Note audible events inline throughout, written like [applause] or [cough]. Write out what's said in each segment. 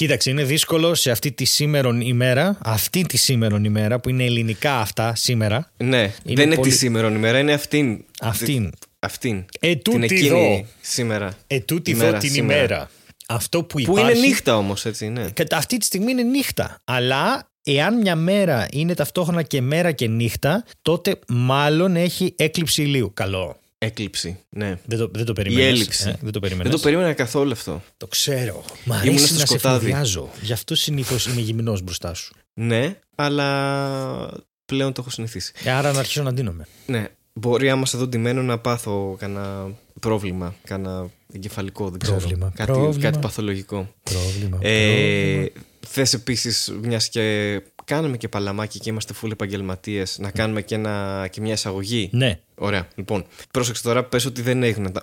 Κοίταξε, είναι δύσκολο σε αυτή τη σήμερον ημέρα, αυτή τη σήμερον ημέρα που είναι ελληνικά αυτά σήμερα. Ναι, δεν είναι τη σήμερον ημέρα, είναι αυτήν. Αυτήν. Αυτήν. Ε, την τούτη εκείνη εδώ. σήμερα. Ε, τούτη Ημέρα, εδώ την σήμερα. ημέρα. Αυτό που Που υπάρχει. είναι νύχτα όμως, έτσι, ναι. Κατά αυτή τη στιγμή είναι νύχτα. Αλλά εάν μια μέρα είναι ταυτόχρονα και μέρα και νύχτα, τότε μάλλον έχει έκλειψη ηλίου. Καλό. Έκλειψη. Ναι. Δεν το, δεν το περίμενες. έλλειψη. Ε, δεν το περίμενες. Δεν το περίμενα καθόλου αυτό. Το ξέρω. Μ' Ήμουν αρέσει στο να σε σκοτάδι. φοβιάζω. Γι' αυτό συνήθως είμαι γυμνός μπροστά σου. Ναι, αλλά πλέον το έχω συνηθίσει. Ε, Άρα να αρχίσω να ντύνομαι. Ναι. Μπορεί άμα σε δω ντυμένο να πάθω κανένα πρόβλημα, κανένα εγκεφαλικό, δεν ξέρω. Πρόβλημα, Κάτι, πρόβλημα. κάτι παθολογικό. Πρόβλημα. Ε, πρόβλημα. Θες επίσης, μιας και κάναμε και παλαμάκι και είμαστε full επαγγελματίες, να κάνουμε και, ένα, και μια εισαγωγή. Ναι. Ωραία, λοιπόν. Πρόσεξε τώρα, πες ότι δεν έγιναν τα.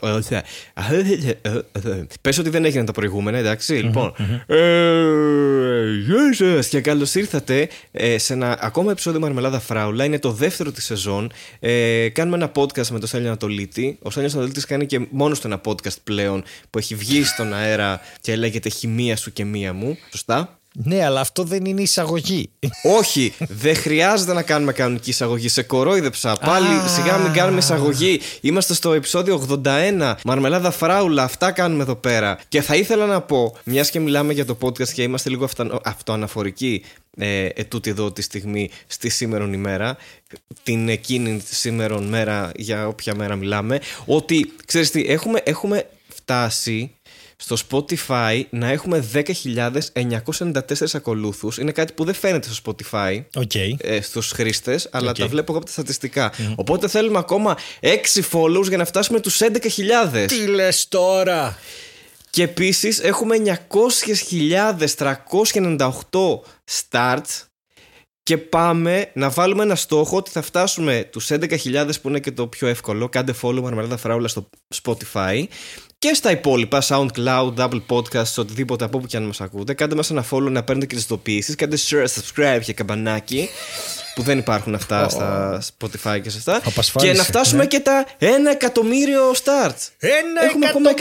Πες ότι δεν έγιναν τα προηγούμενα, εντάξει. Λοιπόν. Ε, Γεια σας και καλώς ήρθατε ε, σε ένα ακόμα επεισόδιο Μαρμελάδα Φράουλα. Είναι το δεύτερο της σεζόν. Ε, κάνουμε ένα podcast με τον Στέλιο Ανατολίτη. Ο Στέλιος Ανατολίτης κάνει και μόνο του ένα podcast πλέον που έχει βγει στον αέρα και λέγεται Χημεία σου και μία μου. Σωστά. Ναι, αλλά αυτό δεν είναι εισαγωγή. Όχι, δεν χρειάζεται να κάνουμε κανονική εισαγωγή. Σε κορόιδεψα. Πάλι Α. σιγά μην κάνουμε εισαγωγή. Είμαστε στο επεισόδιο 81. Μαρμελάδα φράουλα. Αυτά κάνουμε εδώ πέρα. Και θα ήθελα να πω, μιας και μιλάμε για το podcast και είμαστε λίγο αυτα- αυτοαναφορικοί ε, ετούτη εδώ τη στιγμή στη σήμερον ημέρα, την εκείνη σήμερον μέρα για όποια μέρα μιλάμε, ότι ξέρεις τι, έχουμε, έχουμε φτάσει στο Spotify να έχουμε 10.994 ακολούθους. Είναι κάτι που δεν φαίνεται στο Spotify OK. ε, στους χρήστες, αλλά Οκ. τα βλέπω εγώ από τα στατιστικά Οπότε θέλουμε ακόμα 6 followers για να φτάσουμε τους 11.000. Τι λες τώρα; Και επίσης έχουμε 900.398 starts και πάμε να βάλουμε ένα στόχο ότι θα φτάσουμε τους 11.000 που είναι και το πιο εύκολο. Κάντε follow Μαρμελάδα Φράουλα στο Spotify και στα υπόλοιπα SoundCloud, Apple Podcasts, οτιδήποτε από όπου και αν μας ακούτε. Κάντε μας ένα follow να παίρνετε και τις ειδοποιήσεις. Κάντε share, subscribe και καμπανάκι που δεν υπάρχουν αυτά στα Spotify και σε αυτά. Και Απασφάλισε, να φτάσουμε ναι. και τα 1 εκατομμύριο starts. Ένα Έχουμε ακόμα 100.000.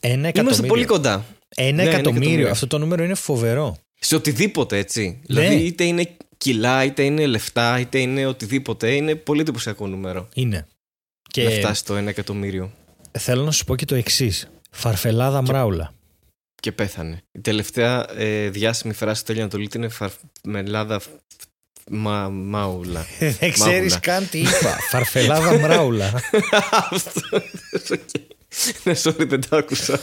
Ένα εκατομμύριο. Είμαστε πολύ κοντά. Ένα Ναι, ένα εκατομμύριο. εκατομμύριο. Αυτό το νούμερο είναι φοβερό. Σε οτιδήποτε έτσι. Ναι. Δηλαδή είτε είναι κιλά, είτε είναι λεφτά, είτε είναι οτιδήποτε. Είναι πολύ εντυπωσιακό νούμερο. Είναι. Να Και φτάσει το 1 εκατομμύριο. θέλω να σου πω και το εξής. Φαρφελάδα μράουλα. Και πέθανε. Η τελευταία ε, διάσημη φράση του Τέλειο Ανατολίτη είναι φαρμελάδα μα, μάουλα. [laughs] Δεν ξέρεις Μάγουλα. καν τι είπα. [laughs] Φαρφελάδα μράουλα. Αυτό. οκ. Ναι, sorry, δεν το άκουσα.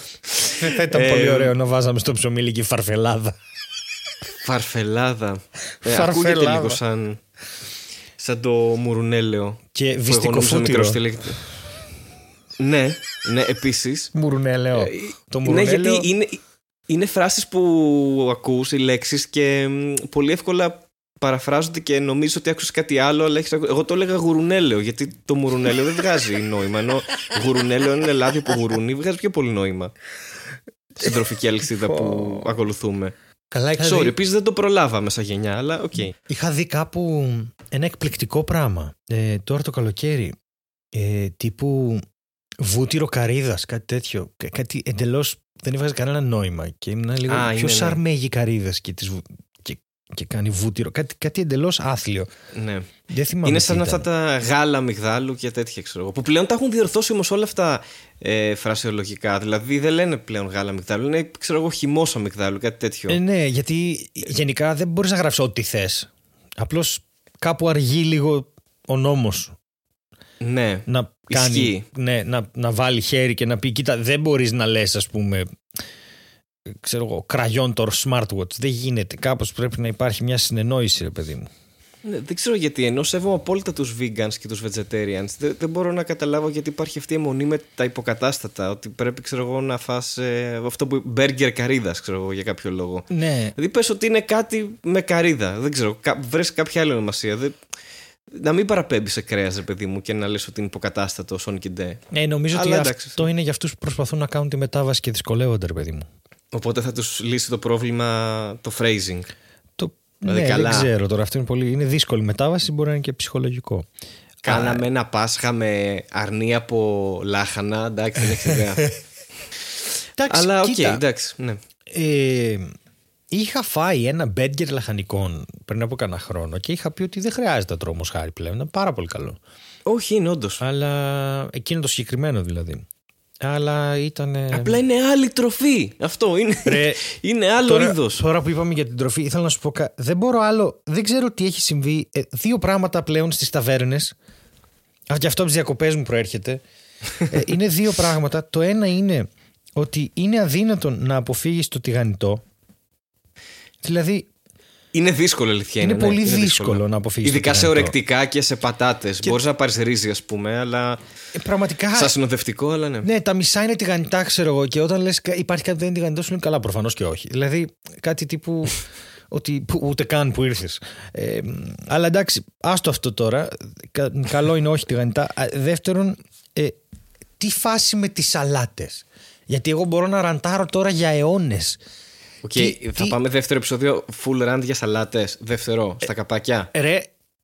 Δεν θα ήταν Ε, πολύ ωραίο να βάζαμε στο ψωμί και φαρφελάδα. Φαρφελάδα. Ε, Φαρφελάδα. ακούγεται λίγο σαν, σαν το μουρουνέλαιο. Και που εγώ νόμιζα βυστικό μικρός φούτυρο. τι λέγεται. ναι, ναι, επίσης. Μουρουνέλαιο. Το ναι, μουρουνέλαιο. γιατί είναι, είναι φράσεις που ακούς, οι λέξεις και μ, πολύ εύκολα παραφράζονται και νομίζεις ότι άκουσες κάτι άλλο, αλλά έχεις, ακου- εγώ το έλεγα γουρουνέλαιο, γιατί το μουρουνέλαιο δεν βγάζει νόημα, ενώ γουρουνέλαιο είναι λάδι από γουρούνι, βγάζει πιο πολύ νόημα. Στην τροφική αλυσίδα που ακολουθούμε. Καλά, είχα Sorry, δει, επίσης δεν το προλάβαμε σαν γενιά, αλλά οκ. είχα δει κάπου ένα εκπληκτικό πράγμα. Ε, τώρα το καλοκαίρι. Ε, τύπου βούτυρο καρύδα, κάτι τέτοιο. Κα- Κάτι εντελώς δεν έβγαζε κανένα νόημα. Και ήμουν λίγο. Α, Ποιο είναι, ναι. αρμέγει καρύδες και, τις βου- και, και κάνει βούτυρο. Κάτι, κάτι εντελώς άθλιο. Ναι. Δεν θυμάμαι. Είναι τι σαν ήταν. αυτά τα γάλα μυγδάλου και τέτοια, ξέρω εγώ. Που πλέον τα έχουν διορθώσει όμως όλα αυτά ε, φρασιολογικά. Δηλαδή δεν λένε πλέον γάλα μυγδάλου, είναι ξέρω εγώ χυμός αμυγδάλου, κάτι τέτοιο. Ε, ναι, γιατί γενικά δεν μπορείς να γράψεις ό,τι θες. Απλώς κάπου αργεί λίγο ο νόμος ναι. να κάνει. Ισχύει. Ναι, να, να βάλει χέρι και να πει: Κοίτα, δεν μπορείς να λες, ας πούμε. Ξέρω εγώ, κραγιόν το smartwatch. Δεν γίνεται. Κάπως πρέπει να υπάρχει μια συνεννόηση, ρε παιδί μου. Ναι, δεν ξέρω γιατί, ενώ σέβομαι απόλυτα τους vegans και τους vegetarians, δεν, δεν μπορώ να καταλάβω γιατί υπάρχει αυτή η αιμονή με τα υποκατάστατα. Ότι πρέπει, ξέρω εγώ, να φας ε, αυτό που. μπέργκερ καρύδας, ξέρω εγώ, για κάποιο λόγο. Ναι. Δηλαδή πες ότι είναι κάτι με καρύδα. Δεν ξέρω. Κα... Βρες κάποια άλλη ονομασία. Δεν... Να μην παραπέμπεις σε κρέας, ρε παιδί μου, και να λες ότι είναι υποκατάστατο Sonic Day. Ε, νομίζω Αλλά ότι εντάξει. αυτό είναι για αυτούς που προσπαθούν να κάνουν τη μετάβαση και δυσκολεύονται, ρε παιδί μου. Οπότε θα τους λύσει το πρόβλημα το phrasing. Το... Δηλαδή, ναι, καλά. δεν ξέρω τώρα. Αυτό είναι, πολύ... είναι δύσκολη μετάβαση, μπορεί να είναι και ψυχολογικό. Κάναμε ένα Πάσχα με αρνί από λάχανα. Εντάξει, δεν έχει ιδέα. [laughs] Εντάξει, Αλλά οκ, κοίτα. εντάξει. Ναι. Ε, είχα φάει ένα μπέργκερ λαχανικών πριν από κανένα χρόνο και είχα πει ότι δεν χρειάζεται να τρώω μοσχάρι πλέον. Είναι πάρα πολύ καλό. Όχι, είναι όντως. Αλλά εκείνο το συγκεκριμένο δηλαδή. Αλλά ήταν. Απλά είναι άλλη τροφή. Αυτό είναι. Ρε, [laughs] είναι άλλο τώρα, είδος. τώρα που είπαμε για την τροφή, ήθελα να σου πω. κα- Δεν μπορώ άλλο. Δεν ξέρω τι έχει συμβεί. Ε, δύο πράγματα πλέον στις ταβέρνες. Και αυτό από τις διακοπές μου προέρχεται. ε, [laughs] είναι δύο πράγματα. Το ένα είναι ότι είναι αδύνατον να αποφύγεις το τηγανιτό. Δηλαδή, Είναι δύσκολο, αλήθεια. Είναι Είναι, ναι, πολύ δύσκολο να αποφύγεις το Ειδικά σε τηγανιτό. ορεκτικά και σε πατάτες. Μπορείς να πάρεις ρύζι, ας πούμε, αλλά. ε, πραγματικά. Σαν συνοδευτικό, αλλά ναι. Ναι, τα μισά είναι τηγανιτά, ξέρω εγώ. Και όταν λες υπάρχει κάτι που δεν είναι τηγανιτό, σου είναι καλά, προφανώς και όχι. Δηλαδή κάτι τύπου. [laughs] ότι που- ούτε καν που ήρθες. Ε, αλλά εντάξει, άστο αυτό τώρα. Κα- καλό είναι όχι τηγανιτά. Α, Δεύτερον, ε, τι φάση με τις σαλάτες; Γιατί εγώ μπορώ να ραντάρω τώρα για αιώνες. ΟΚ, τι- θα τι- πάμε δεύτερο επεισόδιο full rant για σαλάτες. Δεύτερο, στα καπάκια. Ρε,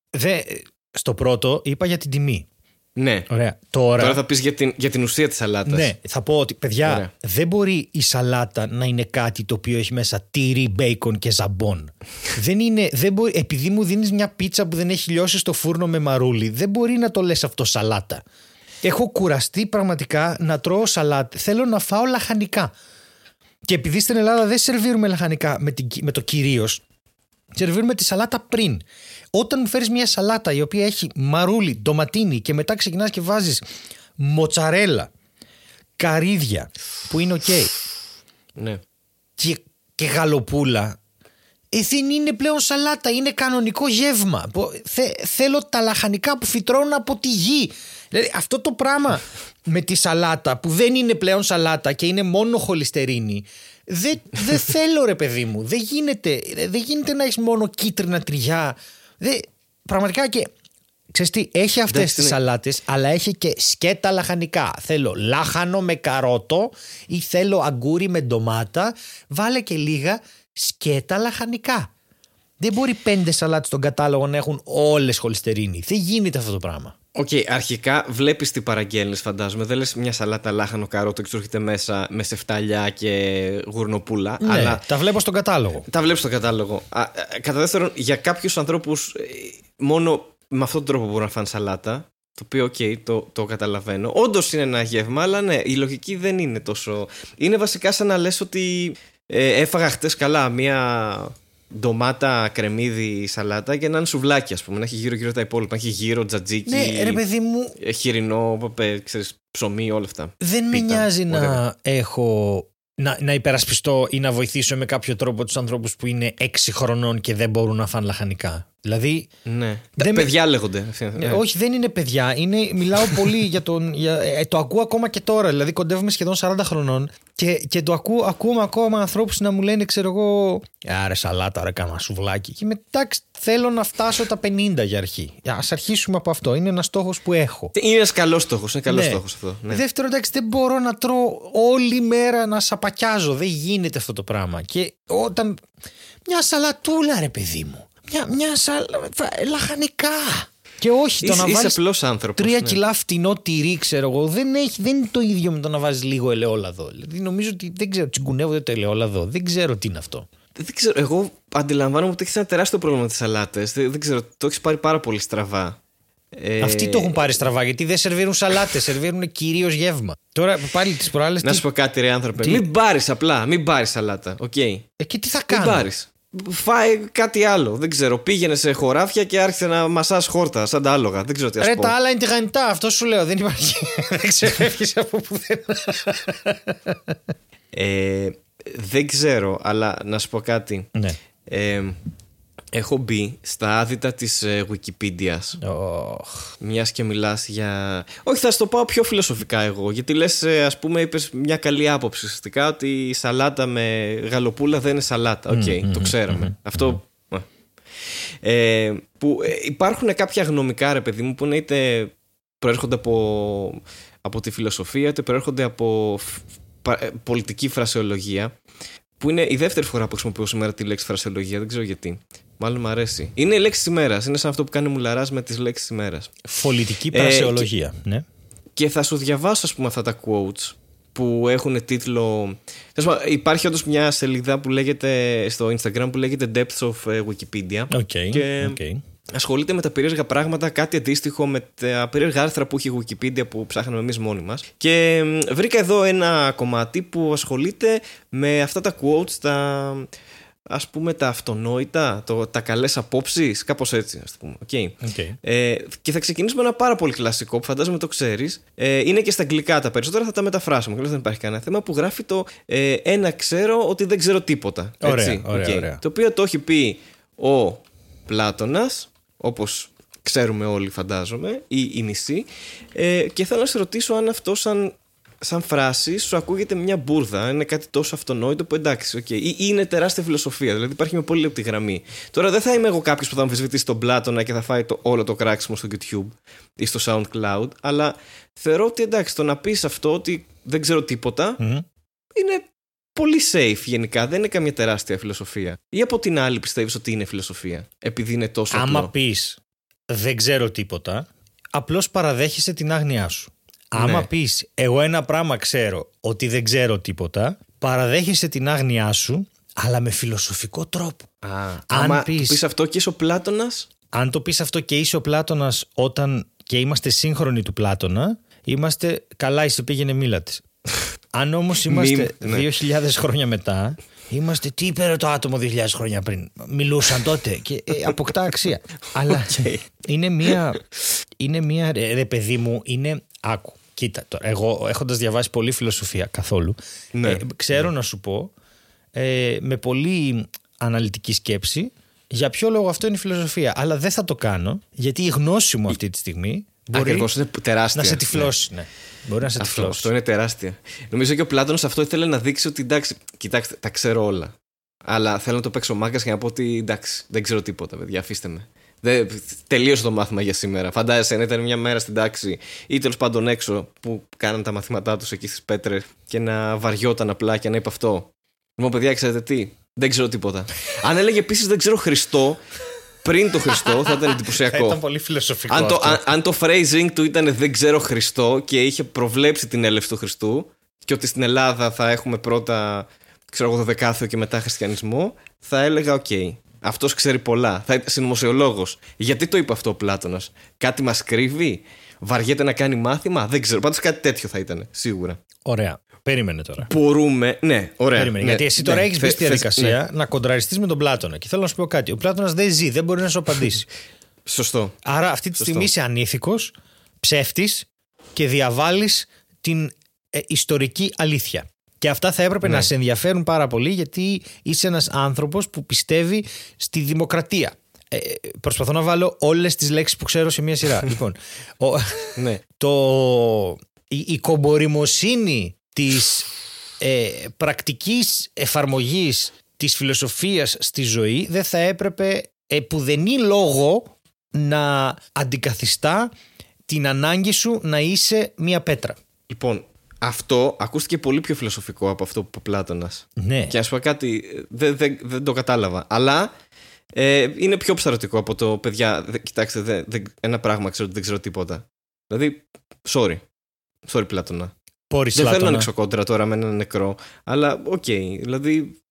δε, στο πρώτο είπα για την τιμή. Ναι. Ωραία. Τώρα, Τώρα θα πεις για την, για την ουσία της σαλάτας. Ναι, θα πω ότι παιδιά, Ωραία. δεν μπορεί η σαλάτα να είναι κάτι το οποίο έχει μέσα τυρί, μπέικον και ζαμπόν. [laughs] δεν είναι, δεν μπορεί, επειδή μου δίνεις μια πίτσα που δεν έχει λιώσει στο φούρνο με μαρούλι, δεν μπορεί να το λες αυτό σαλάτα. Έχω κουραστεί πραγματικά να τρώω σαλάτα. Θέλω να φάω λαχανικά. Και επειδή στην Ελλάδα δεν σερβίρουμε λαχανικά με, την, με το κυρίως, σερβίρουμε τη σαλάτα πριν. Όταν μου φέρεις μια σαλάτα η οποία έχει μαρούλι, ντοματίνι και μετά ξεκινάς και βάζεις μοτσαρέλα, καρύδια που είναι ΟΚ ναι. και, και γαλοπούλα. Ε, δεν είναι πλέον σαλάτα, είναι κανονικό γεύμα. Πο- θε- θέλω τα λαχανικά που φυτρώνουν από τη γη. Δηλαδή, αυτό το πράγμα με τη σαλάτα που δεν είναι πλέον σαλάτα και είναι μόνο χοληστερίνη. Δεν δεν [laughs] θέλω ρε παιδί μου. Δεν γίνεται, δεν γίνεται να έχεις μόνο κίτρινα τυριά. Δεν, πραγματικά και. Ξέρεις τι, έχει αυτές Εντάξει, τις ναι. σαλάτες αλλά έχει και σκέτα λαχανικά. Θέλω λάχανο με καρότο ή θέλω αγκούρι με ντομάτα. Βάλε και λίγα σκέτα λαχανικά. Δεν μπορεί πέντε σαλάτες στον κατάλογο να έχουν όλες χοληστερίνη. Δεν γίνεται αυτό το πράγμα. ΟΚ, αρχικά βλέπεις τι παραγγέλνεις, φαντάζομαι. Δεν λες μια σαλάτα λάχανο καρότο και σου έρχεται μέσα με σεφτάλια και γουρνοπούλα. Ναι, Αλλά τα βλέπω στον κατάλογο. τα βλέπεις στο κατάλογο. Α, α, κατά δεύτερον, για κάποιους ανθρώπους, μόνο με αυτόν τον τρόπο μπορούν να φάνε σαλάτα. Το οποίο, ΟΚ, το, το καταλαβαίνω. Όντως είναι ένα γεύμα, αλλά ναι, η λογική δεν είναι τόσο. Είναι βασικά σαν να λες ότι ε, έφαγα χτες καλά μία ντομάτα, κρεμμύδι, σαλάτα και να είναι σουβλάκι, ας πούμε. Να έχει γύρω-γύρω τα υπόλοιπα. Να έχει γύρω τζατζίκι, Ναι, ρε παιδί μου, ε, χοιρινό, ε, ξέρεις, ψωμί, όλα αυτά. δεν με Πίτα, νοιάζει whatever. να έχω. Να, να υπερασπιστώ ή να βοηθήσω με κάποιο τρόπο τους ανθρώπους που είναι 6 χρονών και δεν μπορούν να φάνε λαχανικά. Δηλαδή, Ναι. Δεν Τα με- παιδιά λέγονται. Ε, όχι, δεν είναι παιδιά. Είναι, μιλάω πολύ για τον. Για, ε, το ακούω ακόμα και τώρα. Δηλαδή, κοντεύουμε σχεδόν 40 χρονών και, και το ακούω, ακούμε ακόμα ανθρώπους να μου λένε, ξέρω εγώ. Άρε, σαλάτα, ρε, κάνα σουβλάκι. Και μετά, εντάξει, θέλω να φτάσω τα 50 για αρχή. Α αρχίσουμε από αυτό. Είναι ένας στόχος που έχω. Είναι ένας καλός στόχος. Είναι καλός Ναι. στόχος αυτό. Ναι. Δεύτερο, εντάξει, δεν μπορώ να τρώω όλη μέρα να σαπακιάζω. Δεν γίνεται αυτό το πράγμα. Και όταν. Μια σαλατούλα, ρε παιδί μου. Μια, μια σαλα... λαχανικά. Και όχι, το Είσαι, να είσαι βάλεις απλός άνθρωπος. τρία κιλά φτηνό τυρί, ξέρω εγώ, δεν, έχει, δεν είναι το ίδιο με το να βάζεις λίγο ελαιόλαδο. Δηλαδή, νομίζω ότι δεν ξέρω, τσιγκουνεύονται το ελαιόλαδο. Δεν ξέρω τι είναι αυτό. Δεν ξέρω, εγώ αντιλαμβάνομαι ότι έχεις ένα τεράστιο πρόβλημα με τις σαλάτες. Δεν, δεν ξέρω, το έχεις πάρει πάρα πολύ στραβά. Ε, Αυτοί το έχουν πάρει στραβά γιατί δεν σερβίρουν σαλάτες, σερβίρουν κυρίως γεύμα. Τώρα πάλι τις προάλλες. Να σου πω κάτι, ρε άνθρωπε. Μην πάρεις απλά, μην πάρεις σαλάτα. ΟΚ. Ε, και τι θα Μην κάνω; πάρεις. Φάει κάτι άλλο. Δεν ξέρω. Πήγαινε σε χωράφια και άρχισε να μασάς χόρτα, σαν τα άλογα. Δεν ξέρω τι α Ρε, πω. τα άλλα είναι τηγανιτά, αυτό σου λέω. Δεν υπάρχει. [laughs] δεν ξεφεύγει από πουθενά. Ε, δεν ξέρω, αλλά να σου πω κάτι. Ναι. Ε, έχω μπει στα άδυτα της ε, Wikipedia Οχ. Μιας και μιλάς για... Όχι θα σου το πάω πιο φιλοσοφικά εγώ Γιατί λες ε, ας πούμε είπες μια καλή άποψη Ουσιαστικά ότι η σαλάτα με γαλοπούλα δεν είναι σαλάτα ΟΚ το ξέραμε Αυτό ε. Ε, που ε, υπάρχουν κάποια γνωμικά ρε παιδί μου που είναι είτε προέρχονται από, από τη φιλοσοφία είτε προέρχονται από φ- πα- ε, πολιτική φρασεολογία που είναι η δεύτερη φορά που χρησιμοποιώ σήμερα τη λέξη φρασεολογία, δεν ξέρω γιατί. Μάλλον μου αρέσει. Είναι η λέξη της ημέρας. Είναι σαν αυτό που κάνει μουλαράς με τις λέξεις της ημέρας. Πολιτική Ε, φρασεολογία. Ναι. Και θα σου διαβάσω, ας πούμε, αυτά τα quotes που έχουν τίτλο. Τέλος πάντων, Υπάρχει όντως μια σελίδα που λέγεται στο Instagram που λέγεται Depths of ε, Wikipedia. ΟΚ. Και- ΟΚ. Ασχολείται με τα περίεργα πράγματα, κάτι αντίστοιχο με τα περίεργα άρθρα που έχει η Wikipedia που ψάχναμε εμείς μόνοι μας. Και μ, βρήκα εδώ ένα κομμάτι που ασχολείται με αυτά τα quotes, τα ας πούμε τα αυτονόητα, το, τα καλές απόψεις, κάπως έτσι ας το πούμε. Okay. ΟΚ. Ε, και θα ξεκινήσουμε με ένα πάρα πολύ κλασικό που φαντάζομαι το ξέρεις. Ε, είναι και στα αγγλικά τα περισσότερα, θα τα μεταφράσουμε. Καλώς δεν υπάρχει κανένα θέμα που γράφει το ε, ένα ξέρω ότι δεν ξέρω τίποτα. Ωραία, έτσι, ωραία, ΟΚ. ωραία. Το οποίο το έχει πει ο Πλάτωνας, όπως ξέρουμε όλοι φαντάζομαι, ή η νησί. Ε, και θέλω να σε ρωτήσω αν αυτό σαν, σαν φράση σου ακούγεται μια μπούρδα, είναι κάτι τόσο αυτονόητο που εντάξει, ΟΚ. Ή, ή είναι τεράστια φιλοσοφία, δηλαδή υπάρχει μια πολύ λεπτή γραμμή. Τώρα δεν θα είμαι εγώ κάποιος που θα αμφισβητήσει τον Πλάτωνα και θα φάει το, όλο το κράξιμο στο YouTube ή στο SoundCloud, αλλά θεωρώ ότι εντάξει, το να πεις αυτό ότι δεν ξέρω τίποτα, Μμμ. είναι πολύ safe γενικά. Δεν είναι καμία τεράστια φιλοσοφία. Ή από την άλλη πιστεύεις ότι είναι φιλοσοφία, επειδή είναι τόσο Άμα απλό. πεις δεν ξέρω τίποτα, απλώς παραδέχεσαι την άγνοιά σου. Άμα Ναι. πεις εγώ ένα πράγμα ξέρω ότι δεν ξέρω τίποτα, παραδέχεσαι την άγνοιά σου, αλλά με φιλοσοφικό τρόπο. Α, Αν άμα πεις- πεις αυτό και είσαι ο Πλάτωνας, Αν το πεις αυτό και είσαι ο Πλάτωνας όταν και είμαστε σύγχρονοι του Πλάτωνα, είμαστε καλά, είσαι πήγαινε μίλα της. [laughs] Αν όμως είμαστε Μη- ναι. 2.000 χρόνια μετά, είμαστε τι είπε ρε το άτομο 2.000 χρόνια πριν; Μιλούσαν τότε και ε, αποκτά αξία. [laughs] Αλλά είναι μία, είναι μία, ρε, ρε παιδί μου, είναι άκου. Κοίτα τώρα, εγώ έχοντας διαβάσει πολύ φιλοσοφία καθόλου, Ναι. ε, ξέρω να σου πω ε, με πολύ αναλυτική σκέψη για ποιο λόγο αυτό είναι η φιλοσοφία. Αλλά δεν θα το κάνω γιατί η γνώση μου αυτή τη στιγμή μπορεί ακριβώς είναι τεράστια. να σε Ναι. τυφλώσει. Ναι. Μπορεί να σε Αυτό, τυφλώσει. αυτό είναι τεράστια. Νομίζω και ο Πλάτωνας αυτό ήθελε να δείξει ότι εντάξει, κοιτάξτε, τα ξέρω όλα. Αλλά θέλω να το παίξω μάγκας για να πω ότι εντάξει, δεν ξέρω τίποτα, παιδιά, αφήστε με. Δεν, τελείωσε το μάθημα για σήμερα. Φαντάζεσαι να ήταν μια μέρα στην τάξη ή τέλος πάντων έξω που κάναν τα μαθήματά τους εκεί στις πέτρες και να βαριόταν απλά και να είπε αυτό. Λοιπόν, παιδιά, ξέρετε τι, δεν ξέρω τίποτα. Αν έλεγε επίσης δεν ξέρω Χριστό, πριν το Χριστό, θα ήταν [laughs] Θα εντυπωσιακό. ήταν πολύ φιλοσοφικό. Αν το, αυτό. αν, αν το phrasing του ήταν δεν ξέρω Χριστό και είχε προβλέψει την έλευση του Χριστού και ότι στην Ελλάδα θα έχουμε πρώτα ξέρω εγώ δωδεκάθεο και μετά χριστιανισμό θα έλεγα ΟΚ. Αυτός ξέρει πολλά. Θα ήταν συνωμοσιολόγος. Γιατί το είπε αυτό ο Πλάτωνας; Κάτι μας κρύβει; Βαριέται να κάνει μάθημα; Δεν ξέρω. Πάντως κάτι τέτοιο θα ήταν. Σίγουρα. Ωραία. Περίμενε τώρα. Μπορούμε. Ναι, ωραία. Περίμενε, ναι, γιατί εσύ τώρα ναι. έχεις μπει Θε- στη θες- διαδικασία ναι. να κοντραριστείς με τον Πλάτωνα. Και θέλω να σου πω κάτι. Ο Πλάτωνας δεν ζει, δεν μπορεί να σου απαντήσει. [laughs] Σωστό. Άρα αυτή τη Σωστό. στιγμή είσαι ανήθικος, ψεύτης και διαβάλλεις την ε, ιστορική αλήθεια. Και αυτά θα έπρεπε Ναι. να σε ενδιαφέρουν πάρα πολύ γιατί είσαι ένας άνθρωπος που πιστεύει στη δημοκρατία. Ε, προσπαθώ να βάλω όλες τις λέξεις που ξέρω σε μία σειρά. [laughs] λοιπόν, ο, Ναι. [laughs] το, η, η κομπορημοσύνη της ε, πρακτικής εφαρμογής της φιλοσοφίας στη ζωή δεν θα έπρεπε επουδενή λόγο να αντικαθιστά την ανάγκη σου να είσαι μία πέτρα. Λοιπόν, αυτό ακούστηκε πολύ πιο φιλοσοφικό από αυτό που είπε ο Πλάτωνας. Ναι. Και να σου πω κάτι, δεν, δεν, δεν το κατάλαβα. Αλλά ε, είναι πιο ψαρωτικό από το παιδιά. δε- κοιτάξτε, δε- δε- ένα πράγμα ξέρω ότι δεν ξέρω τίποτα. Δηλαδή, sorry. Sorry, Πλάτωνα. Sorry Δεν θέλω να Πλάτωνα. ανοίξω κόντρα τώρα με έναν νεκρό. Αλλά, ΟΚ. δηλαδή,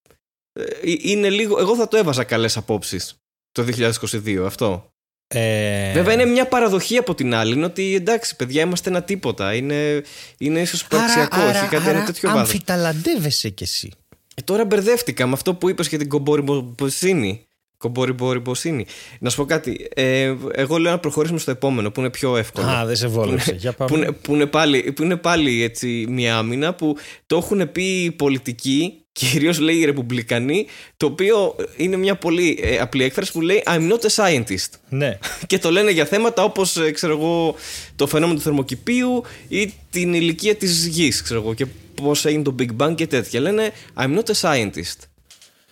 ε, είναι λίγο. Εγώ θα το έβαζα καλές απόψεις το 2022 αυτό. Ε, Βέβαια, είναι μια παραδοχή από την άλλη. Είναι ότι εντάξει, παιδιά, είμαστε ένα τίποτα. Είναι, είναι ίσως υπαρξιακό. άρα, Έχει κάτι ένα άρα τέτοιο βάθος. αμφιταλαντεύεσαι κι εσύ. Ε, τώρα μπερδεύτηκα με αυτό που είπες για την κομπορυμποσύνη. Κομπορυμποσύνη. Να σου πω κάτι. Ε, εγώ λέω να προχωρήσουμε στο επόμενο που είναι πιο εύκολο. Α, δεν σε βόλεψε. Για πάμε. που, είναι, που, είναι πάλι, που είναι πάλι έτσι μια άμυνα που το έχουν πει οι πολιτικοί, κυρίως λέει οι ρεπουμπλικανοί, το οποίο είναι μια πολύ ε, απλή έκφραση που λέει I'm not a scientist. Ναι. [laughs] Και το λένε για θέματα όπως ε, ξέρω εγώ, το φαινόμενο του θερμοκηπίου ή την ηλικία της γης ξέρω εγώ, και πώς έγινε το Big Bang και τέτοια. Λένε I'm not a scientist.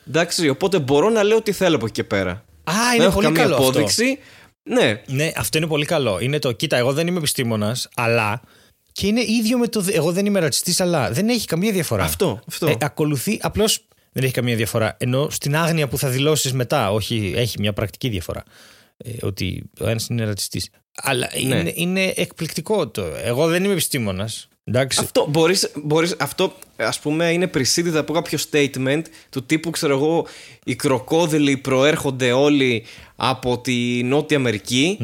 Εντάξει, οπότε μπορώ να λέω τι θέλω από εκεί και πέρα. Α, Δεν είναι έχω πολύ καμία καλό αυτό. απόδειξη. Ναι, Ναι, αυτό είναι πολύ καλό. Είναι το, κοίτα, εγώ δεν είμαι επιστήμονας, αλλά. Και είναι ίδιο με το. Εγώ δεν είμαι ρατσιστής, αλλά δεν έχει καμία διαφορά. αυτό. αυτό. Ε, ακολουθεί, απλώς δεν έχει καμία διαφορά. Ενώ στην άγνοια που θα δηλώσεις μετά, όχι, έχει μια πρακτική διαφορά. Ε, ότι ο ένας είναι ρατσιστής. Αλλά Ναι. είναι, είναι εκπληκτικό το. Εγώ δεν είμαι επιστήμονας. Εντάξει. Αυτό, μπορείς, μπορείς, αυτό ας πούμε είναι preceded από κάποιο statement του τύπου ξέρω εγώ οι κροκόδιλοι προέρχονται όλοι από τη Νότια Αμερική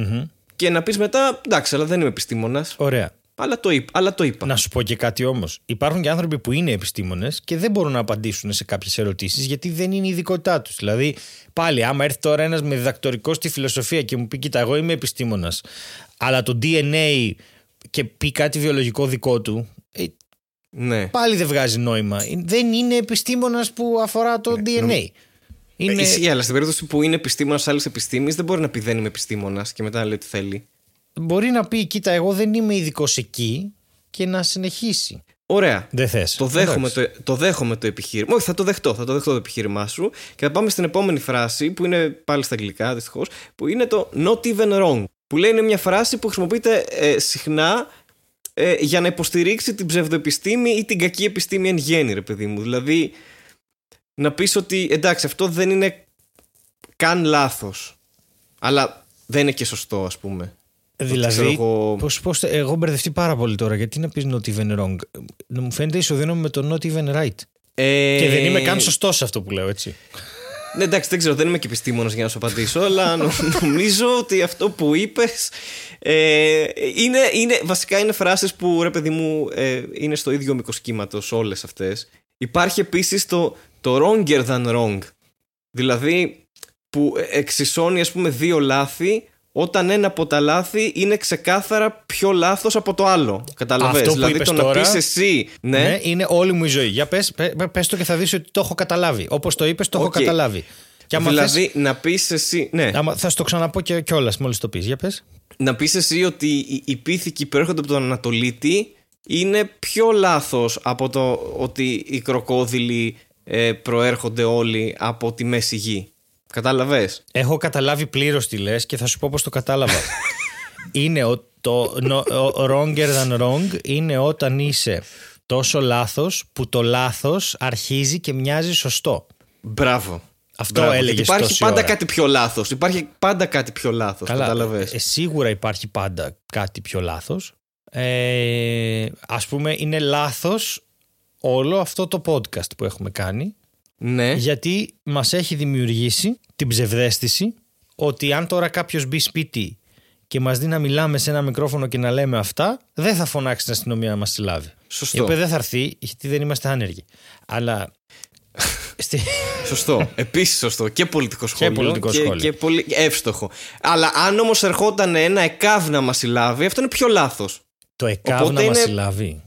και να πεις μετά εντάξει αλλά δεν είμαι επιστήμονας Ωραία. αλλά το, είπα, αλλά το είπα. Να σου πω και κάτι όμως. Υπάρχουν και άνθρωποι που είναι επιστήμονες και δεν μπορούν να απαντήσουν σε κάποιες ερωτήσεις γιατί δεν είναι η ειδικότητά τους. Δηλαδή, πάλι, άμα έρθει τώρα ένας με διδακτορικό στη φιλοσοφία και μου πει: Κοίτα, εγώ είμαι επιστήμονας, αλλά το DNA και πει κάτι βιολογικό δικό του, ε, Ναι. πάλι δεν βγάζει νόημα. Ε, Δεν είναι επιστήμονας που αφορά το DNA. Είναι... Ε, Ισχύει, αλλά στην περίπτωση που είναι επιστήμονας άλλης επιστήμης, δεν μπορεί να πει δεν είμαι επιστήμονας και μετά να λέει τι θέλει. Μπορεί να πει: Κοίτα, εγώ δεν είμαι ειδικός εκεί και να συνεχίσει. Ωραία. Δεν θες. Το δέχομαι το, το δέχομαι το επιχείρημα. Όχι, θα το δεχτώ. Θα το δεχτώ το επιχείρημά σου. Και θα πάμε στην επόμενη φράση που είναι πάλι στα αγγλικά, δυστυχώς. Που είναι το not even wrong. Που λέει είναι μια φράση που χρησιμοποιείται ε, συχνά ε, για να υποστηρίξει την ψευδοεπιστήμη ή την κακή επιστήμη εν γέννη, ρε παιδί μου. Δηλαδή, να πεις ότι εντάξει, αυτό δεν είναι καν λάθος. Αλλά δεν είναι και σωστό, ας πούμε. Δηλαδή, ξέρω εγώ- πώς, πώς, εγώ μπερδευτεί πάρα πολύ τώρα. Γιατί να πεις not even wrong; Να μου φαίνεται ισοδύναμο με το not even right. Ε, Και δεν είμαι καν σωστός σε αυτό που λέω, έτσι. Ναι, εντάξει, δεν ξέρω, δεν είμαι και επιστήμονας για να σου απαντήσω, αλλά νο- [laughs] νομίζω ότι αυτό που είπες. Ε, είναι, είναι, βασικά είναι φράσεις που ρε παιδί μου ε, είναι στο ίδιο μήκος κύματος όλες αυτές. Υπάρχει επίσης το, το wronger than wrong. Δηλαδή που εξισώνει ας πούμε δύο λάθη όταν ένα από τα λάθη είναι ξεκάθαρα πιο λάθος από το άλλο. Καταλαβες; Αυτό που δηλαδή είπες το τώρα, να πεις εσύ ναι, είναι όλη μου η ζωή. Για πες, πε- πες το και θα δεις ότι το έχω καταλάβει. Όπως το είπες, το έχω Οκ. καταλάβει. Και άμα δηλαδή θες, να πεις εσύ ναι. άμα, θα σου το ξαναπώ και κιόλας μόλις το πεις. Για πες. να πεις εσύ ότι οι- οι πίθηκοι που έρχονται από τον Ανατολίτη είναι πιο λάθος από το ότι οι κροκόδιλοι ε, προέρχονται όλοι από τη Μέση Γη. Κατάλαβες; Έχω καταλάβει πλήρως τι λες και θα σου πω πώς το κατάλαβα. [laughs] είναι ο, το no- ο wronger than wrong είναι όταν είσαι τόσο λάθος που το λάθος αρχίζει και μοιάζει σωστό. Μπράβο. Αυτό Μπράβο. έλεγες Γιατί Υπάρχει τόση πάντα ώρα. κάτι πιο λάθος. Υπάρχει πάντα κάτι πιο λάθος. Κατάλαβες; ε, σίγουρα υπάρχει πάντα κάτι πιο λάθος. Ε, ας πούμε είναι λάθος όλο αυτό το podcast που έχουμε κάνει ναι. γιατί μας έχει δημιουργήσει την ψευδέστηση ότι αν τώρα κάποιος μπει σπίτι και μας δει να μιλάμε σε ένα μικρόφωνο και να λέμε αυτά δεν θα φωνάξει την αστυνομία να μας συλλάβει. Σωστό. Η οποία δεν θα έρθει γιατί δεν είμαστε άνεργοι. Αλλά... [laughs] στη- Σωστό. Επίσης σωστό. Και πολιτικό σχόλιο. πολιτικό και, σχόλιο. Και πολύ εύστοχο. Αλλά αν όμως ερχόταν ένα ΕΚΑΒ να μας συλλάβει, αυτό είναι πιο λάθος. το ΕΚΑΒ Οπότε να μας είναι- συλλάβει.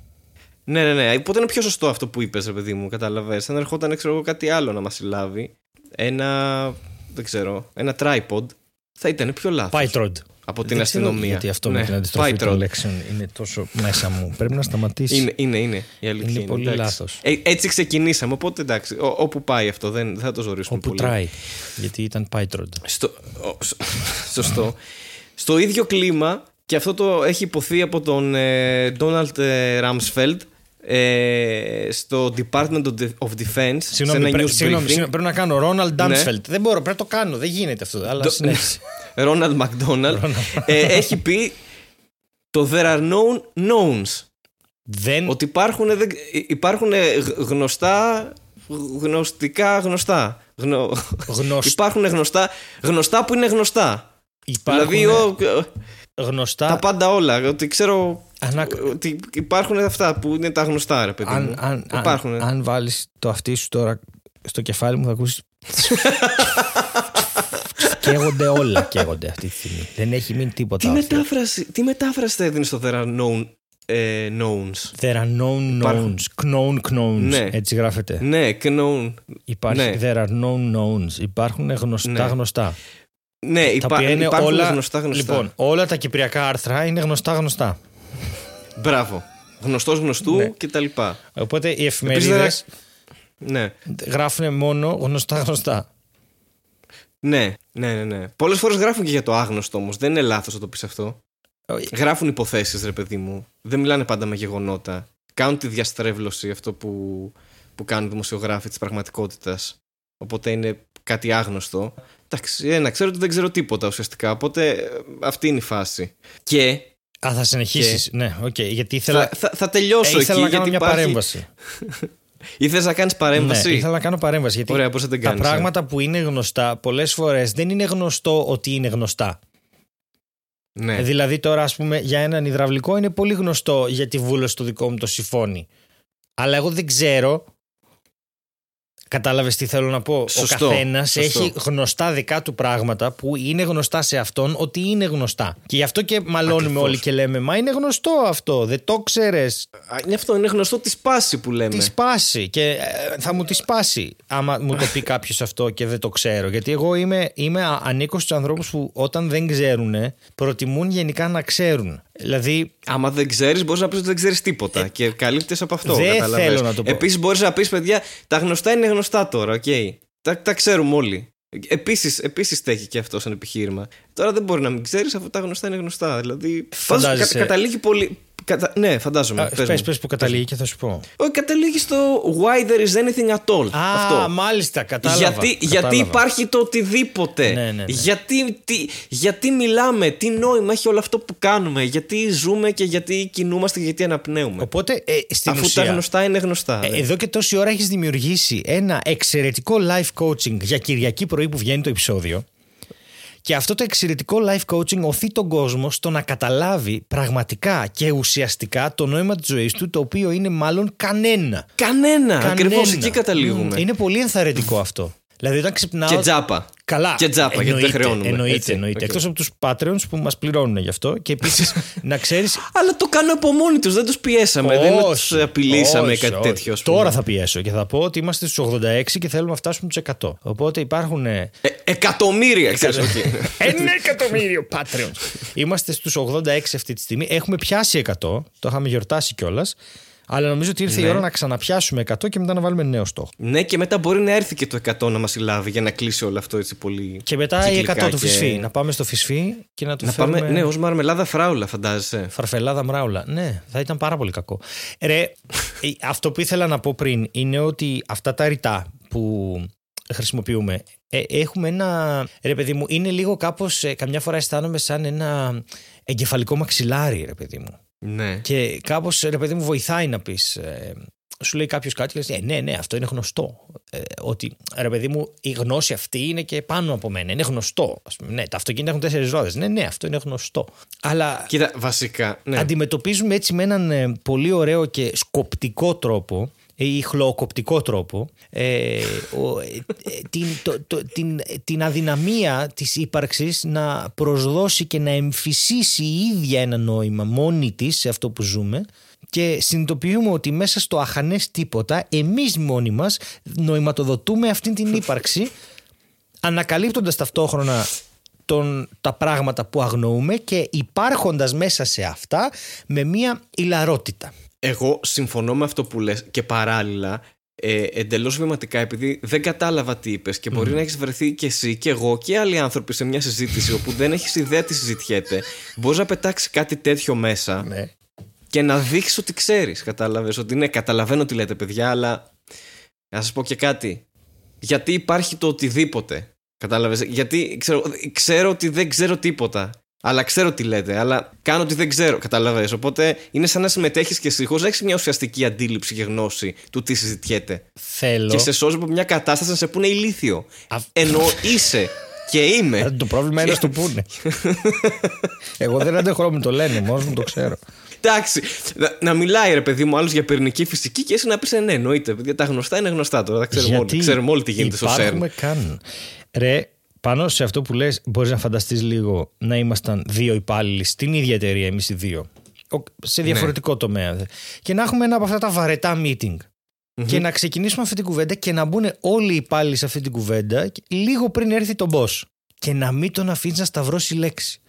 Ναι, ναι, ναι. Οπότε είναι πιο σωστό αυτό που είπες, ρε παιδί μου. Καταλαβες. Αν ερχόταν, ξέρω εγώ, κάτι άλλο να μας συλλάβει, ένα. Δεν ξέρω. Ένα tripod, θα ήταν πιο λάθος. Pytrod. Από την Δεν ξέρω αστυνομία. Γιατί αυτό Ναι, με την αντιστροφή Pytrod. των λέξεων είναι τόσο μέσα μου. Πρέπει να σταματήσει. Είναι, είναι, είναι. Η αλήθεια Είναι είναι, πολύ εντάξει. λάθος. Ε, έτσι ξεκινήσαμε. Οπότε εντάξει. Ό, όπου πάει αυτό, δεν, δεν θα το ζωρίσουμε Όπου πολύ. τράει. Γιατί ήταν Pytrod. Στο, ο, σ- [laughs] σωστό. Στο ίδιο κλίμα, και αυτό το έχει υποθεί από τον ε, Donald ε, Rumsfeld ε, στο Department of, De- of Defense σε Συγγνώμη, ένα πρέ- news συγγνώμη, briefing. συγγνώμη, πρέπει να κάνω. Ρόναλντ Ναι. Ντάμσφελτ. Δεν μπορώ, πρέπει να το κάνω. Δεν γίνεται αυτό. Αλλά συνέχισε. [laughs] Ronald McDonald ε, έχει πει το There are known knowns. Δεν. Ότι υπάρχουν, δεν- υπάρχουν γ- γνωστά γνωστικά γνωστά. Γνω... Γνωσ- [laughs] Υπάρχουν γνωστά, γνωστά που είναι γνωστά. Υπάρχουν Δηλαδή ο, γνωστά. τα πάντα όλα. Ότι ξέρω Ανα- ότι υπάρχουν αυτά που είναι τα γνωστά, ρε παιδί μου. αν, αν, υπάρχουν. αν, αν βάλεις το αυτί σου τώρα στο κεφάλι μου θα ακούσεις καίγονται όλα καίγονται αυτή τη στιγμή δεν έχει μείνει τίποτα τι, άθλιο. μετάφραση, τι μετάφραση θα έδινε στο There are known, ε, knowns; There are known Υπάρχουν. knowns known knowns Ναι. έτσι γράφεται Ναι, known. Υπάρχει, Ναι. there are known knowns υπάρχουν γνωστά Ναι. γνωστά Ναι, τα υπά, οποία είναι υπάρχουν όλα γνωστά γνωστά. λοιπόν όλα τα κυπριακά άρθρα είναι γνωστά γνωστά Μπράβο. Γνωστός γνωστού Ναι. και τα λοιπά. οπότε οι Επίσης, εφημερίδες Ναι. γράφουν μόνο γνωστά γνωστά Ναι, ναι, ναι, ναι. Πολλές φορές γράφουν και για το άγνωστο όμως. Δεν είναι λάθος να το πεις αυτό. Γράφουν υποθέσεις ρε παιδί μου. Δεν μιλάνε πάντα με γεγονότα. Κάνουν τη διαστρέβλωση αυτό που, που κάνουν οι δημοσιογράφοι της πραγματικότητας. Οπότε είναι κάτι άγνωστο. Εντάξει, ένα, ξέρω ότι δεν ξέρω τίποτα ουσιαστικά. Οπότε ε, αυτή είναι η φάση. Και Α, θα συνεχίσεις. Ναι, οκ. γιατί ήθελα. Θα, θα, θα τελειώσω ε, ήθελα εκεί. να κάνω γιατί μια υπάρχει... παρέμβαση. [laughs] Ήθελες να κάνεις παρέμβαση; Ναι, ήθελα να κάνω παρέμβαση. Γιατί Ωραία, πώς θα την τα κάνεις, ε; πράγματα που είναι γνωστά πολλές φορές δεν είναι γνωστό ότι είναι γνωστά. Ναι. Δηλαδή τώρα, ας πούμε, για έναν υδραυλικό είναι πολύ γνωστό γιατί βούλωσε το δικό μου το συμφώνει. Αλλά εγώ δεν ξέρω. Κατάλαβες τι θέλω να πω; Σωστό, Ο καθένας σωστό. έχει γνωστά δικά του πράγματα που είναι γνωστά σε αυτόν ότι είναι γνωστά. Και γι' αυτό και μαλώνουμε Ακριβώς. όλοι και λέμε Μα είναι γνωστό αυτό. Δεν το ξέρει. Είναι αυτό, είναι γνωστό τη σπάσει που λέμε. Τη σπάσει. Και ε, θα μου τη σπάσει άμα μου το πει [laughs] κάποιος αυτό και δεν το ξέρω. Γιατί εγώ είμαι, είμαι α- ανήκω στους ανθρώπους που όταν δεν ξέρουν, προτιμούν γενικά να ξέρουν. Δηλαδή, Άμα δεν ξέρεις, μπορείς να πεις ότι δεν ξέρεις τίποτα και καλύπτεις από αυτό. Ε, δεν κατάλαβες. θέλω να το πω. Επίσης, μπορείς να πεις, παιδιά, τα γνωστά είναι γνωστά τώρα, οκ. Τα, τα ξέρουμε όλοι. Επίσης επίσης στέκει και αυτό σαν επιχείρημα. Τώρα δεν μπορεί να μην ξέρεις αφού τα γνωστά είναι γνωστά. Δηλαδή. πάντως Φαντάζεσαι. καταλήγει πολύ. Κατα... Ναι, φαντάζομαι. α, πες πες, μου. πες που καταλήγει και θα σου πω. Όχι, καταλήγει στο why there is anything at all. Α, αυτό. μάλιστα, κατάλαβα. γιατί, κατάλαβα. γιατί υπάρχει το οτιδήποτε. Ναι, ναι, ναι. Γιατί, τι, γιατί μιλάμε, τι νόημα έχει όλο αυτό που κάνουμε, γιατί ζούμε και γιατί κινούμαστε και γιατί αναπνέουμε. Οπότε, ε, στην Αφού ουσία, τα γνωστά είναι γνωστά. ε, ναι. εδώ και τόση ώρα έχεις δημιουργήσει ένα εξαιρετικό life coaching για Κυριακή πρωί που βγαίνει το επεισόδιο. Και αυτό το εξαιρετικό life coaching οθεί τον κόσμο στο να καταλάβει πραγματικά και ουσιαστικά το νόημα της ζωής του, το οποίο είναι μάλλον κανένα. Κανένα. Κανένα. Ακριβώς εκεί καταλήγουμε. Μμ, Είναι πολύ ενθαρρυντικό αυτό. Δηλαδή, όταν ξυπνάω. Και τζάπα. Καλά. Και τζάπα, γιατί δεν εννοείται, χρεώνουμε. Εννοείται, Έτσι, εννοείται. οκ. Εκτός από τους Patreons που μας πληρώνουν γι' αυτό. Και επίσης [laughs] να ξέρει. Αλλά το κάναν από μόνοι τους, δεν τους πιέσαμε. δεν τους απειλήσαμε όχι, κάτι όχι. τέτοιο. ας πούμε. Τώρα θα πιέσω και θα πω ότι είμαστε στους 86 και θέλουμε να φτάσουμε τους 100. Οπότε υπάρχουν. ε, Ε, εκατομμύρια, ξέρεις, οκ. [laughs] Ένα εκατομμύριο Patreons. Είμαστε στους 86 αυτή τη στιγμή. Έχουμε πιάσει 100. Το είχαμε γιορτάσει κιόλας. Αλλά νομίζω ότι ήρθε η Ναι. ώρα να ξαναπιάσουμε 100 και μετά να βάλουμε νέο στόχο. Ναι, και μετά μπορεί να έρθει και το 100 να μας συλλάβει για να κλείσει όλο αυτό έτσι πολύ. Και μετά η 100 κυκλικά του και- φυσφή. Να πάμε στο φυσφή και να το Να φέρουμε... πάμε, ναι, ως μαρμελάδα φράουλα, φαντάζεσαι. Φαρφελάδα μράουλα. Ναι, θα ήταν πάρα πολύ κακό. Ρε, [laughs] ε, αυτό που ήθελα να πω πριν είναι ότι αυτά τα ρητά που χρησιμοποιούμε ε, έχουμε ένα. Ρε, παιδί μου, είναι λίγο κάπως. καμιά φορά αισθάνομαι σαν ένα εγκεφαλικό μαξιλάρι, ρε, παιδί μου. Ναι. Και κάπως, ρε, παιδί μου, βοηθάει να πεις. σου λέει κάποιος κάτι και λες, ε, ναι, ναι, αυτό είναι γνωστό. Ε, ότι ρε παιδί μου, η γνώση αυτή είναι και πάνω από μένα. Είναι γνωστό. Ας πούμε, ναι, τα αυτοκίνητα έχουν τέσσερις ρόδες. Ναι, ναι, αυτό είναι γνωστό. Αλλά Κοίτα, βασικά. Ναι. αντιμετωπίζουμε έτσι με έναν ε, πολύ ωραίο και σκοπτικό τρόπο ή χλωοκοπτικό τρόπο ε, ο, ε, ε, την, το- το- την, την αδυναμία της ύπαρξης να προσδώσει και να εμφυσίσει η ίδια ένα νόημα μόνη της σε αυτό που ζούμε και συνειδητοποιούμε ότι μέσα στο αχανές τίποτα εμείς μόνοι μας νοηματοδοτούμε αυτή την ύπαρξη ανακαλύπτοντας ταυτόχρονα τον, τα πράγματα που αγνοούμε και υπάρχοντας μέσα σε αυτά με μία ηλαρότητα. Εγώ συμφωνώ με αυτό που λες και παράλληλα ε, εντελώς βηματικά, επειδή δεν κατάλαβα τι είπες και μπορεί να έχεις βρεθεί και εσύ και εγώ και άλλοι άνθρωποι σε μια συζήτηση όπου δεν έχεις ιδέα τι συζητιέται, μπορείς να πετάξεις κάτι τέτοιο μέσα Ναι. και να δείξεις ότι ξέρεις. Κατάλαβες ότι ναι, καταλαβαίνω τι λέτε, παιδιά, αλλά να σας πω και κάτι. Γιατί υπάρχει το οτιδήποτε. Κατάλαβες. Γιατί ξέρω, ξέρω ότι δεν ξέρω τίποτα. Αλλά ξέρω τι λέτε. Αλλά κάνω ότι δεν ξέρω. Κατάλαβε. Οπότε είναι σαν να συμμετέχεις και εσύ χωρί να έχεις μια ουσιαστική αντίληψη και γνώση του τι συζητιέται. Θέλω. Και σε σώζει από μια κατάσταση να σε πούνε ηλίθιο. Α- Ενώ είσαι και Ε, είμαι. Το πρόβλημα είναι να το πούνε. [laughs] Εγώ δεν αντέχω να μου το λένε, μόνος μου το ξέρω. Εντάξει, να, να μιλάει ρε παιδί μου άλλος για πυρηνική φυσική και εσύ να πεις ναι, εννοείται. Παιδιά, τα γνωστά είναι γνωστά τώρα. Τα ξέρουμε όλοι. Ξέρουμε όλοι τι γίνεται στο CERN. υπάρχουμε καν. Ρε, πάνω σε αυτό που λες μπορείς να φανταστείς λίγο να ήμασταν δύο υπάλληλοι στην ίδια εταιρεία εμείς οι δύο. Ο- σε Ναι. διαφορετικό τομέα. Και να έχουμε ένα από αυτά τα βαρετά meeting. Και να ξεκινήσουμε αυτή την κουβέντα και να μπουν όλοι οι υπάλληλοι σε αυτή την κουβέντα λίγο πριν έρθει τον boss. Και να μην τον αφήνεις να σταυρώσει λέξη.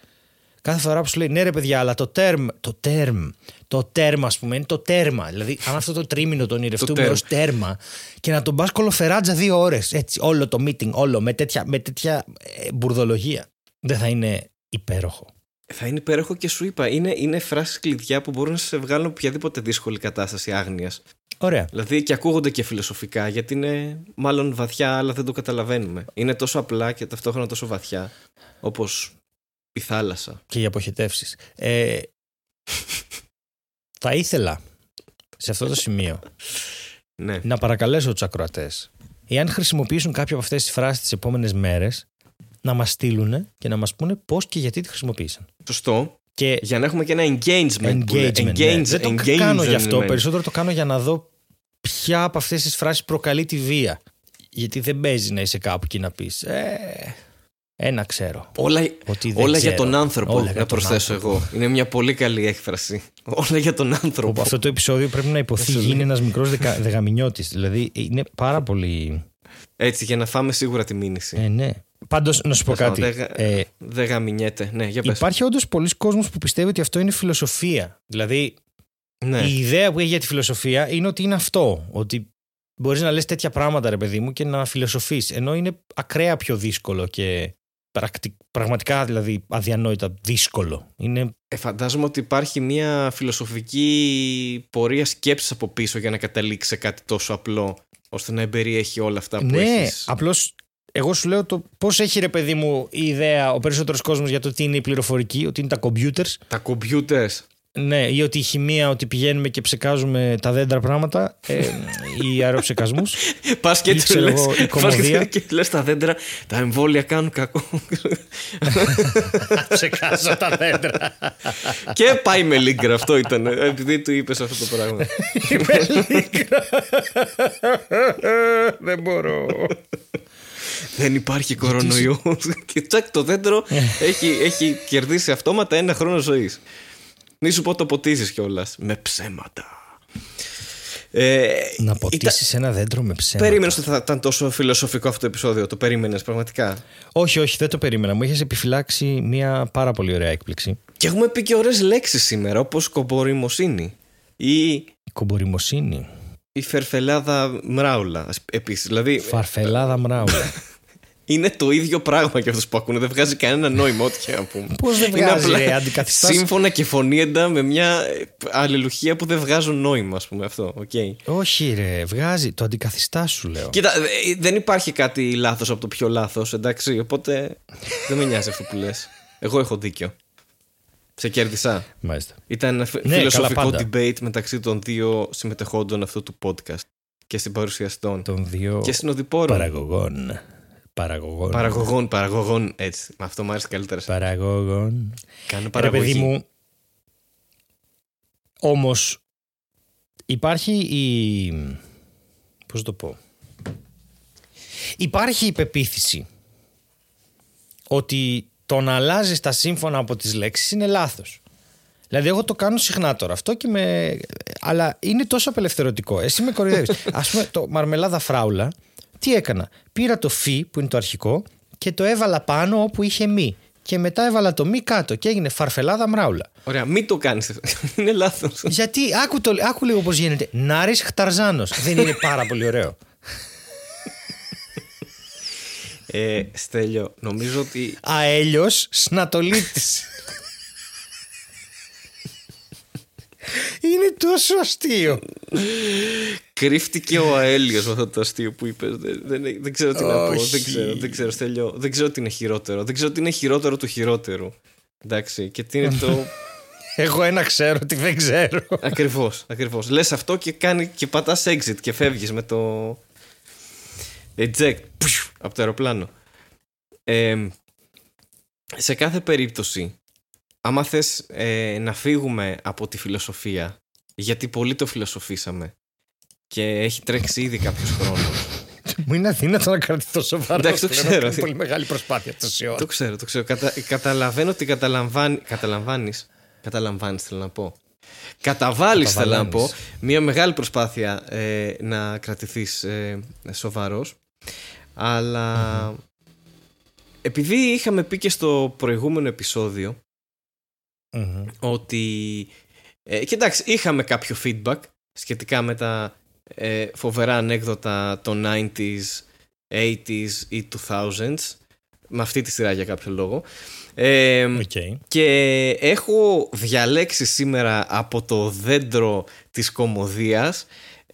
Κάθε φορά που σου λέει ναι, ρε παιδιά, αλλά το term, το term, το term, ας πούμε, είναι το τέρμα. Δηλαδή, αν αυτό το τρίμηνο τον ηρευτούμε term. ως τέρμα και να τον πας κολοφεράτζα δύο ώρες, έτσι, όλο το meeting, όλο με τέτοια, με τέτοια ε, μπουρδολογία, δεν θα είναι υπέροχο. Θα είναι υπέροχο και σου είπα. Είναι, είναι φράσεις κλειδιά που μπορούν να σε βγάλουν από οποιαδήποτε δύσκολη κατάσταση άγνοιας. Ωραία. Δηλαδή και ακούγονται και φιλοσοφικά γιατί είναι μάλλον βαθιά, αλλά δεν το καταλαβαίνουμε. Είναι τόσο απλά και ταυτόχρονα τόσο βαθιά όπως η θάλασσα. Και οι αποχετεύσεις. Ε, Θα ήθελα σε αυτό το σημείο Ναι. να παρακαλέσω τους ακροατές, εάν χρησιμοποιήσουν κάποια από αυτές τις φράσεις τις επόμενες μέρες, να μας στείλουν και να μας πούνε πώς και γιατί τη χρησιμοποίησαν. Σωστό. Και Για να έχουμε και ένα engagement. που λέει. engagement. ναι. Engage- Δεν το κάνω γι' αυτό. engagement. Περισσότερο το κάνω για να δω ποια από αυτές τις φράσεις προκαλεί τη βία. Γιατί δεν παίζει να είσαι κάπου και να πεις. Ε, ένα ξέρω. Όλα, Ότι δεν όλα για ξέρω. τον άνθρωπο, Όλα για να τον προσθέσω άνθρωπο. εγώ. Είναι μια πολύ καλή έκφραση. Όλα για τον άνθρωπο. Όπου αυτό το επεισόδιο πρέπει να υποθεί Όσο γίνει ένας μικρός δεκα, δεγαμινιώτης. Δηλαδή είναι πάρα πολύ. Έτσι, για να φάμε σίγουρα τη μήνυση. Ε, ναι. Πάντως, να σου πω Τέλος κάτι. πάντων, δεν- Ε, Δεν γαμινιέται. Ναι, για πες. υπάρχει όντως πολλοί κόσμος που πιστεύει ότι αυτό είναι φιλοσοφία. Δηλαδή, Ναι. η ιδέα που έχει για τη φιλοσοφία είναι ότι είναι αυτό. Ότι μπορείς να λες τέτοια πράγματα, ρε παιδί μου, και να φιλοσοφείς. Ενώ είναι ακραία πιο δύσκολο και πρακτι- πραγματικά δηλαδή αδιανόητα δύσκολο. Είναι Ε, φαντάζομαι ότι υπάρχει μια φιλοσοφική πορεία σκέψης από πίσω για να καταλήξει σε κάτι τόσο απλό ώστε να εμπεριέχει όλα αυτά που ναι, έχεις. απλώς εγώ σου λέω το πώς έχει ρε παιδί μου η ιδέα ο περισσότερος κόσμος για το τι είναι η πληροφορική, ότι είναι τα computers. Τα computers. Ναι, ή ότι η χημεία, ότι πηγαίνουμε και ψεκάζουμε τα δέντρα πράγματα, ε, ή αεροψεκασμούς. [laughs] Πας και Ή τους ξέρω λες, εγώ, η πας κομμωδία. και λες τα δέντρα, τα εμβόλια κάνουν κακό. [laughs] Ψεκάζω τα δέντρα. [laughs] και πάει με λίγκρα, αυτό ήταν. Επειδή του είπες αυτό το πράγμα. Είμαι λίγα. Δεν μπορώ. Δεν υπάρχει κορονοϊός. και τσακ το δέντρο έχει, έχει κερδίσει αυτόματα ένα χρόνο ζωής. Μη σου πω το ποτίζεις κιόλας. Με ψέματα. Ε, Να ποτίσεις ένα δέντρο με ψέματα. Περίμενε ότι θα ήταν τόσο φιλοσοφικό αυτό το επεισόδιο. Το περίμενες πραγματικά; Όχι, όχι, δεν το περίμενα. Μου είχες επιφυλάξει μια πάρα πολύ ωραία έκπληξη. Και έχουμε πει και ωραίες λέξεις σήμερα, όπως κομπορημοσύνη ή Η κομπορημοσύνη. η φερφελάδα μράουλα. Επίσης, δηλαδή Φαρφελάδα μράουλα. [laughs] είναι το ίδιο πράγμα για αυτού που ακούνε. Δεν βγάζει κανένα νόημα, ό,τι και να πούμε. Πώς δεν Είναι βγάζει, απλά ρε, αντικαθιστάς- Σύμφωνα και φωνήεντα με μια ε, αλληλουχία που δεν βγάζουν νόημα, ας πούμε αυτό. Okay. όχι, ρε, βγάζει. Το αντικαθιστάς σου, λέω. Κοίτα, ε, δεν υπάρχει κάτι λάθος από το πιο λάθος, εντάξει. Οπότε δεν με νοιάζει αυτό που λες. Εγώ έχω δίκιο. Σε κέρδισα. Μάλιστα. Ήταν ένα φι- Ναι, φιλοσοφικό καλά, πάντα. debate μεταξύ των δύο συμμετεχόντων αυτού του podcast και συμπαρουσιαστών. Των δύο Και συνοδοιπόρων. παραγωγών. Παραγωγών. Παραγωγών, παραγωγών, έτσι. Αυτό μου άρεσε καλύτερα. Παραγωγών. Κάνω Ρε παραγωγή. παιδί μου, όμως υπάρχει η... Πώς το πω. Υπάρχει η πεποίθηση ότι το να αλλάζεις τα σύμφωνα από τις λέξεις είναι λάθος. Δηλαδή, εγώ το κάνω συχνά τώρα αυτό και με. Αλλά είναι τόσο απελευθερωτικό. Εσύ με κοροϊδεύεις. [laughs] Α πούμε, το μαρμελάδα φράουλα, τι έκανα; Πήρα το φι που είναι το αρχικό και το έβαλα πάνω όπου είχε μη. Και μετά έβαλα το μη κάτω και έγινε φαρφελάδα μράουλα. Ωραία, μην το κάνεις. [laughs] είναι λάθος. Γιατί άκου, το, άκου λίγο πώς γίνεται. Νάρης Χταρζάνος. Δεν είναι πάρα πολύ ωραίο. ε, Στέλιο, νομίζω ότι. Αέλιο Σνατολίτης. Είναι τόσο αστείο. Κρύφτηκε ο αέλιος με αυτό το αστείο που είπες. Δεν, δεν, δεν ξέρω τι να πω. Όχι. Δεν ξέρω, δεν ξέρω, Στέλιο. Δεν ξέρω τι είναι χειρότερο. Δεν ξέρω τι είναι χειρότερο του χειρότερου. Εντάξει, και τι είναι το. [laughs] Εγώ ένα ξέρω τι δεν ξέρω. ακριβώς, ακριβώς. Λες αυτό και, κάνει, και πατάς exit και φεύγεις με το. Eject πουσ, από το αεροπλάνο. Ε, σε κάθε περίπτωση, άμα θες ε, να φύγουμε από τη φιλοσοφία, γιατί πολύ το φιλοσοφήσαμε και έχει τρέξει ήδη κάποιος χρόνος. Μου είναι αδύνατο να κρατηθώ σοβαρό. Εντάξει, το ξέρω. Είναι πολύ μεγάλη προσπάθεια τόση ώρα. το ξέρω, το ξέρω. Κατα, καταλαβαίνω ότι καταλαμβάνει, καταλαμβάνεις, καταλαμβάνεις θέλω να πω. Καταβάλεις θέλω να πω Καταβαλάνεις. μια μεγάλη προσπάθεια ε, να κρατηθείς ε, σοβαρός αλλά επειδή είχαμε πει και στο προηγούμενο επεισόδιο Μμμ. ότι. Ε, και εντάξει, είχαμε κάποιο feedback σχετικά με τα ε, φοβερά ανέκδοτα των 90s, 80s ή 2000s. Με αυτή τη σειρά για κάποιο λόγο. Ε, Οκ. και έχω διαλέξει σήμερα από το δέντρο της κωμωδίας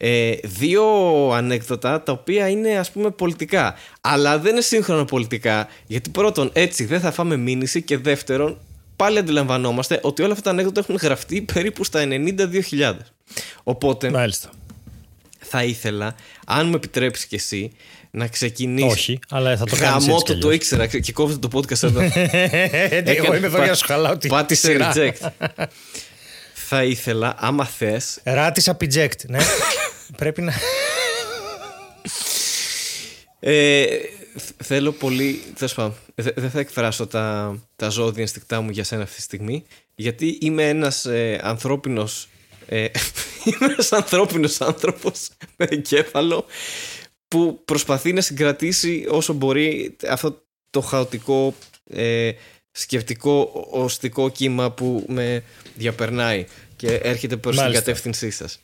ε, δύο ανέκδοτα τα οποία είναι ας πούμε πολιτικά αλλά δεν είναι σύγχρονα πολιτικά γιατί πρώτον έτσι δεν θα φάμε μήνυση και δεύτερον πάλι αντιλαμβανόμαστε ότι όλα αυτά τα ανέκδοτα έχουν γραφτεί περίπου στα 92.000. Οπότε Μάλιστα. θα ήθελα, αν μου επιτρέψεις κι εσύ, να ξεκινήσεις. Όχι, αλλά θα το κάνεις Γαμό έτσι κι το, το αλλιώς. ήξερα και κόβεται το podcast εδώ. [laughs] Εγώ είμαι εδώ Πα- για να σου χαλάω τη Πάτησε σειρά. reject. θα ήθελα, άμα θε, Ράτισα reject, ναι. [laughs] Πρέπει να... Ε, θ- θέλω πολύ. Τέλος πάντων, δε- δεν θα εκφράσω τα, τα ζώδια ενστικτά μου για σένα αυτή τη στιγμή, γιατί είμαι ένας ε, ανθρώπινος. Ε, [laughs] είμαι ένας ανθρώπινος άνθρωπος με εγκέφαλο που προσπαθεί να συγκρατήσει όσο μπορεί αυτό το χαοτικό ε, σκεπτικό οστικό κύμα που με διαπερνάει και έρχεται προς την Μάλιστα. κατεύθυνσή σας.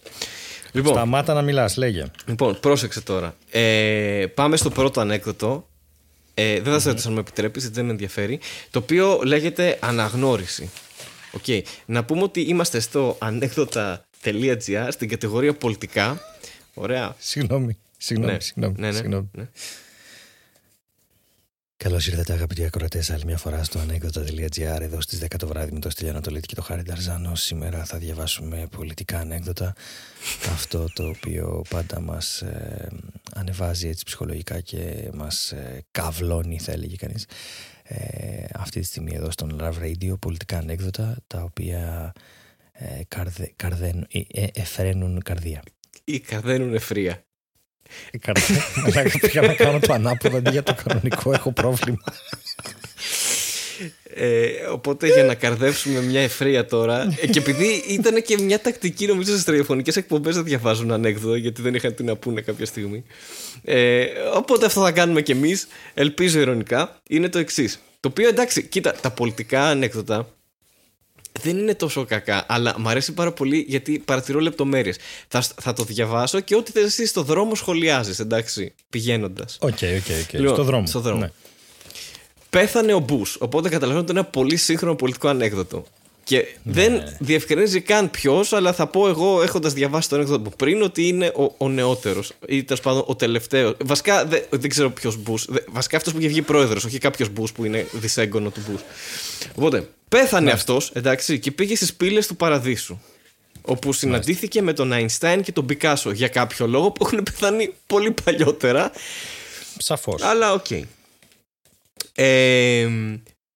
Λοιπόν, Σταμάτα να μιλάς, λέγε. Λοιπόν, πρόσεξε τώρα. Ε, πάμε στο πρώτο ανέκδοτο. Ε, δεν θα σε ρωτήσω αν με επιτρέπεις, γιατί δεν με ενδιαφέρει. Το οποίο λέγεται αναγνώριση. Οκ. Να πούμε ότι είμαστε στο ανέκδοτα.gr στην κατηγορία πολιτικά. Ωραία. Συγγνώμη, συγγνώμη, Ναι. συγγνώμη. Ναι, ναι, συγγνώμη. ναι. Καλώς ήρθατε, αγαπητοί ακροατές, άλλη μια φορά στο ανέκδοτα.gr εδώ στις 10 το βράδυ με το Στυλιανό Ανατολίτη και το Χάρη Νταρζάνο. Σήμερα θα διαβάσουμε πολιτικά ανέκδοτα. Αυτό το οποίο πάντα μας ανεβάζει έτσι ψυχολογικά και μας καυλώνει, θα έλεγε κανείς. Ε, αυτή τη στιγμή εδώ στον Love Radio πήγα ανέκδοτα τα οποία ε, καρδε, καρδεν, ε, ε, εφραίνουν καρδία. Ή καρδένουν ευφρία. Ε, καρδιά. Αλλά πήγα να κάνω το ανάποδο αντί για το κανονικό, έχω πρόβλημα. Ε, οπότε για να καρδεύσουμε μια ευφρία τώρα. ε, και επειδή ήταν και μια τακτική, νομίζω, στις ραδιοφωνικές εκπομπές να διαβάζουν ανέκδοτα, γιατί δεν είχαν τι να πούνε κάποια στιγμή. Ε, οπότε αυτό θα κάνουμε κι εμείς. Ελπίζω ειρωνικά. Είναι το εξής. Το οποίο εντάξει, κοίτα, τα πολιτικά ανέκδοτα δεν είναι τόσο κακά, αλλά μου αρέσει πάρα πολύ γιατί παρατηρώ λεπτομέρειες. Θα, θα το διαβάσω και ό,τι θες εσύ στο δρόμο σχολιάζεις, εντάξει, πηγαίνοντας. Οκ, οκ, οκ. Λοιπόν, Στο δρόμο. στο δρόμο. Ναι. Πέθανε ο Μπούς. Οπότε καταλαβαίνω ότι είναι ένα πολύ σύγχρονο πολιτικό ανέκδοτο. Και δεν διευκρινίζει καν ποιος, αλλά θα πω εγώ, έχοντας διαβάσει το ανέκδοτο από πριν, ότι είναι ο, ο νεότερος ή τέλος πάντων ο τελευταίος. Βασικά δεν, δεν ξέρω ποιος Μπούς. Βασικά αυτός που είχε βγει πρόεδρος, όχι κάποιος Μπούς που είναι δισέγγονο του Μπούς. Οπότε, πέθανε αυτός, εντάξει, και πήγε στις πύλες του Παραδείσου. Όπου συναντήθηκε με τον Αϊνστάιν και τον Πικάσο για κάποιο λόγο που έχουν πεθάνει πολύ παλιότερα. Σαφώς. Αλλά οκ. Ε,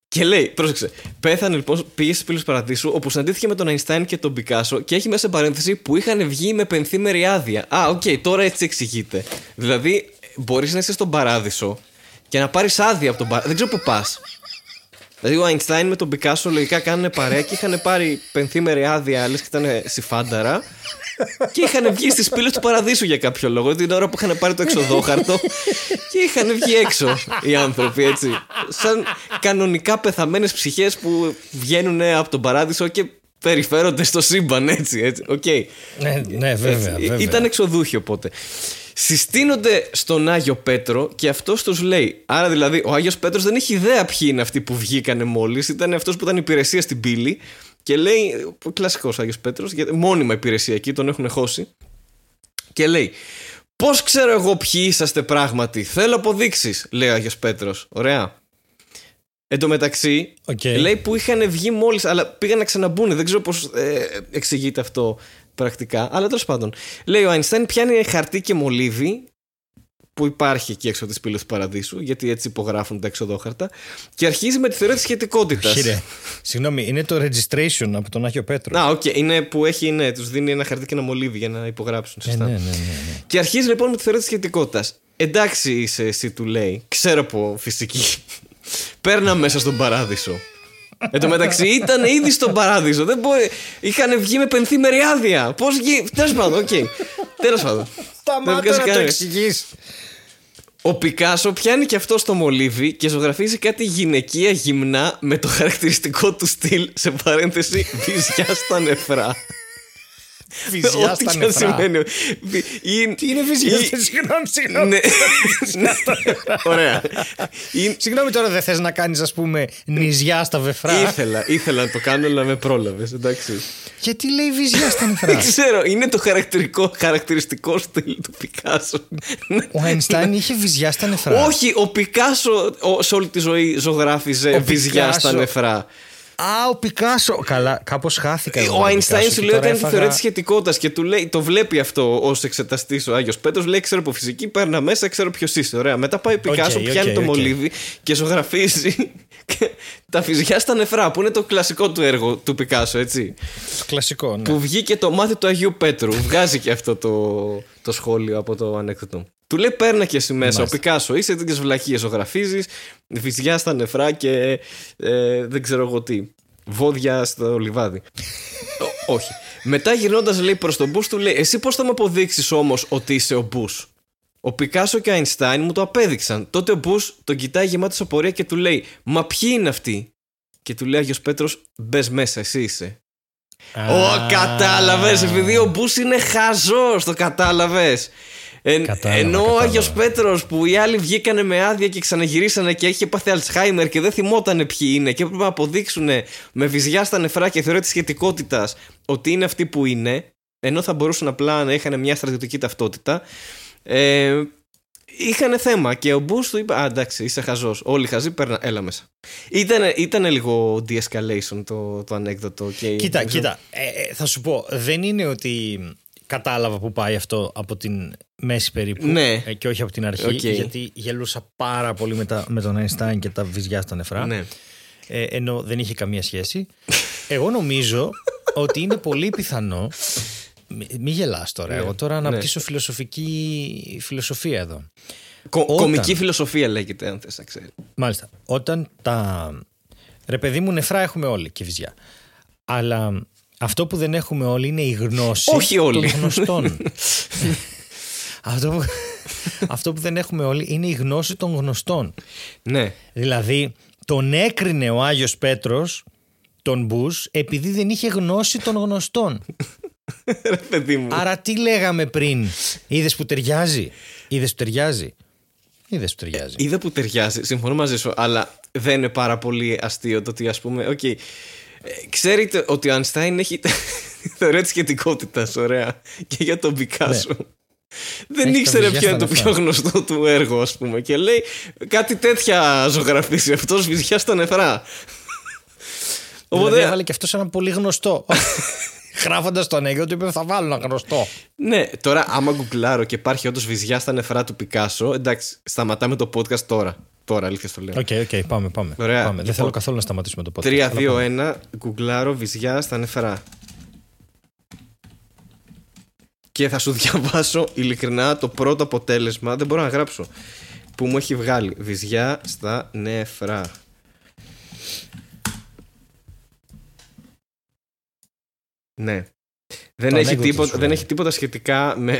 και λέει, πρόσεξε, πέθανε λοιπόν, πήγε στις πύλες του Παραδείσου, όπου συναντήθηκε με τον Αϊνστάιν και τον Πικάσο και έχει μέσα παρένθεση που είχαν βγει με πενθήμερη άδεια. Α, οκ, τώρα έτσι εξηγείται. Δηλαδή, μπορείς να είσαι στον Παράδεισο και να πάρεις άδεια από τον Παράδεισο. Δεν ξέρω πού πας. Δηλαδή, ο Αϊνστάιν με τον Πικάσο λογικά κάνουν παρέα και είχαν πάρει πενθήμερη άδεια, λες και ήταν συμφάνταρα. και είχαν βγει στις πύλες του Παραδείσου για κάποιο λόγο. Την ώρα που είχαν πάρει το εξοδόχαρτο και είχαν βγει έξω οι άνθρωποι έτσι. Σαν κανονικά πεθαμένες ψυχές που βγαίνουν από τον Παράδεισο και περιφέρονται στο σύμπαν έτσι. έτσι. Οκ. Ναι, ναι, βέβαια. Έτσι. βέβαια. Ήταν εξοδούχοι οπότε. Συστήνονται στον Άγιο Πέτρο και αυτός τους λέει. Άρα δηλαδή ο Άγιος Πέτρος δεν έχει ιδέα ποιοι είναι αυτοί που βγήκανε μόλις. Ήταν αυτός που ήταν υπηρεσία στην πύλη. Και λέει. Κλασικός Άγιος Πέτρος, μόνιμα υπηρεσία εκεί, τον έχουν χώσει. Και λέει. Πώς ξέρω εγώ ποιοι είσαστε πράγματι. Θέλω αποδείξεις, λέει ο Άγιος Πέτρος. Ωραία. Εν τω μεταξύ, Οκ. λέει που είχαν βγει μόλις, αλλά πήγαν να ξαναμπούν. Δεν ξέρω πώς ε, εξηγείται αυτό πρακτικά. Αλλά τέλος πάντων. Λέει ο Αϊνστάιν πιάνει χαρτί και μολύβι που υπάρχει εκεί έξω από τις πύλες του Παραδείσου, γιατί έτσι υπογράφουν τα εξοδόχαρτα, και αρχίζει με τη θεωρία της σχετικότητας. Χαίρε. Συγγνώμη, είναι το registration από τον Άγιο Πέτρο. Να, οκ, είναι που έχει, ναι, τους δίνει ένα χαρτί και ένα μολύβι για να υπογράψουν. Ε, Σωστά. ναι, ναι, ναι, ναι. Και αρχίζει λοιπόν με τη θεωρία της σχετικότητας. Εντάξει είσαι εσύ, του λέει. Ξέρω από φυσική. Πέρνα μέσα στον παράδεισο. Εν τω μεταξύ ήταν ήδη στον παράδεισο. Δεν μπορεί... Είχαν βγει με πενθήμερη άδεια. Πώς βγει. Τέλος πάντων, οκ. Τέλος πάντων. Δεν Σταμάτα βγάζει να το κανένας. εξηγείς. Ο Πικάσο πιάνει και αυτός το μολύβι και ζωγραφίζει κάτι γυναικεία γυμνά με το χαρακτηριστικό του στυλ σε παρένθεση βυζιά στα νεφρά. Βυζιά Ό,τι στα και αν νεφρά. σημαίνει. Βυ- ή- Τι είναι βυζιά, ή- [laughs] συγγνώμη, συγγνώμη. Ναι. Ναι. Ωραία. Ή- Συγγνώμη τώρα δεν θες να κάνεις ας πούμε νηζιά στα βεφρά; Ήθελα, ήθελα να το κάνω, αλλά με πρόλαβες. Εντάξει. Γιατί λέει βυζιά στα νεφρά; Δεν ξέρω, είναι το χαρακτηριστικό, χαρακτηριστικό στυλ του Πικάσο. Ο Αϊνστάιν είχε βυζιά στα νεφρά. Όχι, ο Πικάσο ο- σε όλη τη ζωή ζωγράφιζε Ο βυζιά στα Πικάσο. νεφρά. Α, ο Πικάσο. Καλά, κάπως χάθηκα. εγώ Ο με τον Αϊνστάιν Πικάσο σου και λέει ότι τώρα είναι τη έφαγα- θεωρία της σχετικότητα και του λέει, το βλέπει αυτό ως εξεταστής ο Άγιος Πέτρος. Λέει: Ξέρω από φυσική, πέρνα μέσα, ξέρω ποιος είσαι. Ωραία. Μετά πάει ο Πικάσο, οκ, πιάνει το οκ. μολύβι και ζωγραφίζει τα φυσικά στα νεφρά, που είναι το κλασικό του έργο του Πικάσο, έτσι. Κλασικό, ναι. Που βγήκε το μάτι του Αγίου Πέτρου. Βγάζει και αυτό το, το σχόλιο από το ανέκδοτο. Του λέει: Παίρνα και εσύ μέσα. Ο Μάλιστα. Πικάσο, είσαι τέτοιες βλακίε. Ζωγραφίζει, βυζιά στα νεφρά και ε, δεν ξέρω εγώ τι. Βόδια στο λιβάδι. [laughs] Ω- όχι. Μετά γυρνώντας λέει προς τον Μπούς, του λέει: Εσύ πώς θα μου αποδείξεις όμως ότι είσαι ο Μπούς; Ο Πικάσο και ο Αϊνστάιν μου το απέδειξαν. Τότε ο Μπούς τον κοιτάει γεμάτος απορία και του λέει: Μα ποιοι είναι αυτοί; Και του λέει Άγιος Πέτρος: Μπες μέσα, εσύ είσαι. Ω, κατάλαβες, επειδή ο Μπούς είναι χαζός, το κατάλαβες. Κατάλαβα, ενώ ο κατάλαβα. Άγιος Πέτρος που οι άλλοι βγήκανε με άδεια και ξαναγυρίσανε και είχε πάθει Αλτσχάιμερ και δεν θυμότανε ποιοι είναι και έπρεπε να αποδείξουν με βυζιά στα νεφρά και θεωρία της σχετικότητας ότι είναι αυτοί που είναι, ενώ θα μπορούσαν απλά να είχαν μια στρατιωτική ταυτότητα. Ε, είχαν θέμα και ο Μπούς του είπε: Α, εντάξει, είσαι χαζός. Όλοι χαζοί, πέρνα, έλα μέσα. Ήτανε, ήτανε λίγο de-escalation το, το ανέκδοτο. Και Κοίτα, δεν ξέρω- κοίτα. Ε, ε, θα σου πω, δεν είναι ότι κατάλαβα που πάει αυτό από την μέση περίπου Ναι. ε, και όχι από την αρχή, Οκ. γιατί γελούσα πάρα πολύ με, τα, με τον Einstein και τα βυζιά στα νεφρά. Ναι. ε, ενώ δεν είχε καμία σχέση. Εγώ νομίζω ότι είναι πολύ πιθανό. Μη, μη γελάς τώρα. Εγώ τώρα αναπτύσσω φιλοσοφική φιλοσοφία εδώ. Κο- Όταν- Κομική φιλοσοφία λέγεται, αν θες να ξέρεις. Μάλιστα. Όταν τα. Ρε παιδί μου, νεφρά έχουμε όλοι και βυζιά. Αλλά αυτό που δεν έχουμε όλοι είναι η γνώση Όχι όλοι. των γνωστών. [laughs] αυτό, που... αυτό που δεν έχουμε όλοι είναι η γνώση των γνωστών. Ναι. Δηλαδή, τον έκρινε ο Άγιος Πέτρος τον Μπούς επειδή δεν είχε γνώση των γνωστών. Ρε παιδί μου. Άρα τι λέγαμε πριν, είδες που ταιριάζει, είδες που ταιριάζει, είδες που ταιριάζει. Είδα που ταιριάζει, συμφωνώ μαζί σου, αλλά δεν είναι πάρα πολύ αστείο το ότι ας πούμε. οκ, ε, ξέρετε ότι ο Αϊνστάιν έχει [laughs] θεωρία της σχετικότητας, ωραία. Και για τον Πικάσο. Δεν Έχει τα ήξερε βυζιά ποιο είναι στα το νεφρά. πιο γνωστό του έργο, ας πούμε. Και λέει κάτι τέτοια ζωγραφίσει αυτός βυζιά στα νεφρά. Δηλαδή Οπότε, έβαλε και αυτός ένα πολύ γνωστό. [laughs] Γράφοντας το ανέκδοτο, είπε θα βάλω ένα γνωστό. ναι, τώρα άμα γκουγκλάρω και υπάρχει όντως βυζιά στα νεφρά του Πικάσο, εντάξει, σταματάμε το podcast τώρα. Τώρα, αλήθεια στο λέω. Οκ, οκ, πάμε, πάμε. Ωραία, πάμε. Δεν λοιπόν. θέλω καθόλου να σταματήσουμε το podcast. αλλά πάμε. 3-2-1, γκουγκλάρω βυζιά στα νεφρά. Και θα σου [laughs] διαβάσω ειλικρινά το πρώτο αποτέλεσμα, δεν μπορώ να γράψω, που μου έχει βγάλει. Βυζιά στα νεφρά. Ναι. Δεν Το έχει, ανέκδοτο τίποτα, σου δεν λέει. έχει τίποτα σχετικά με,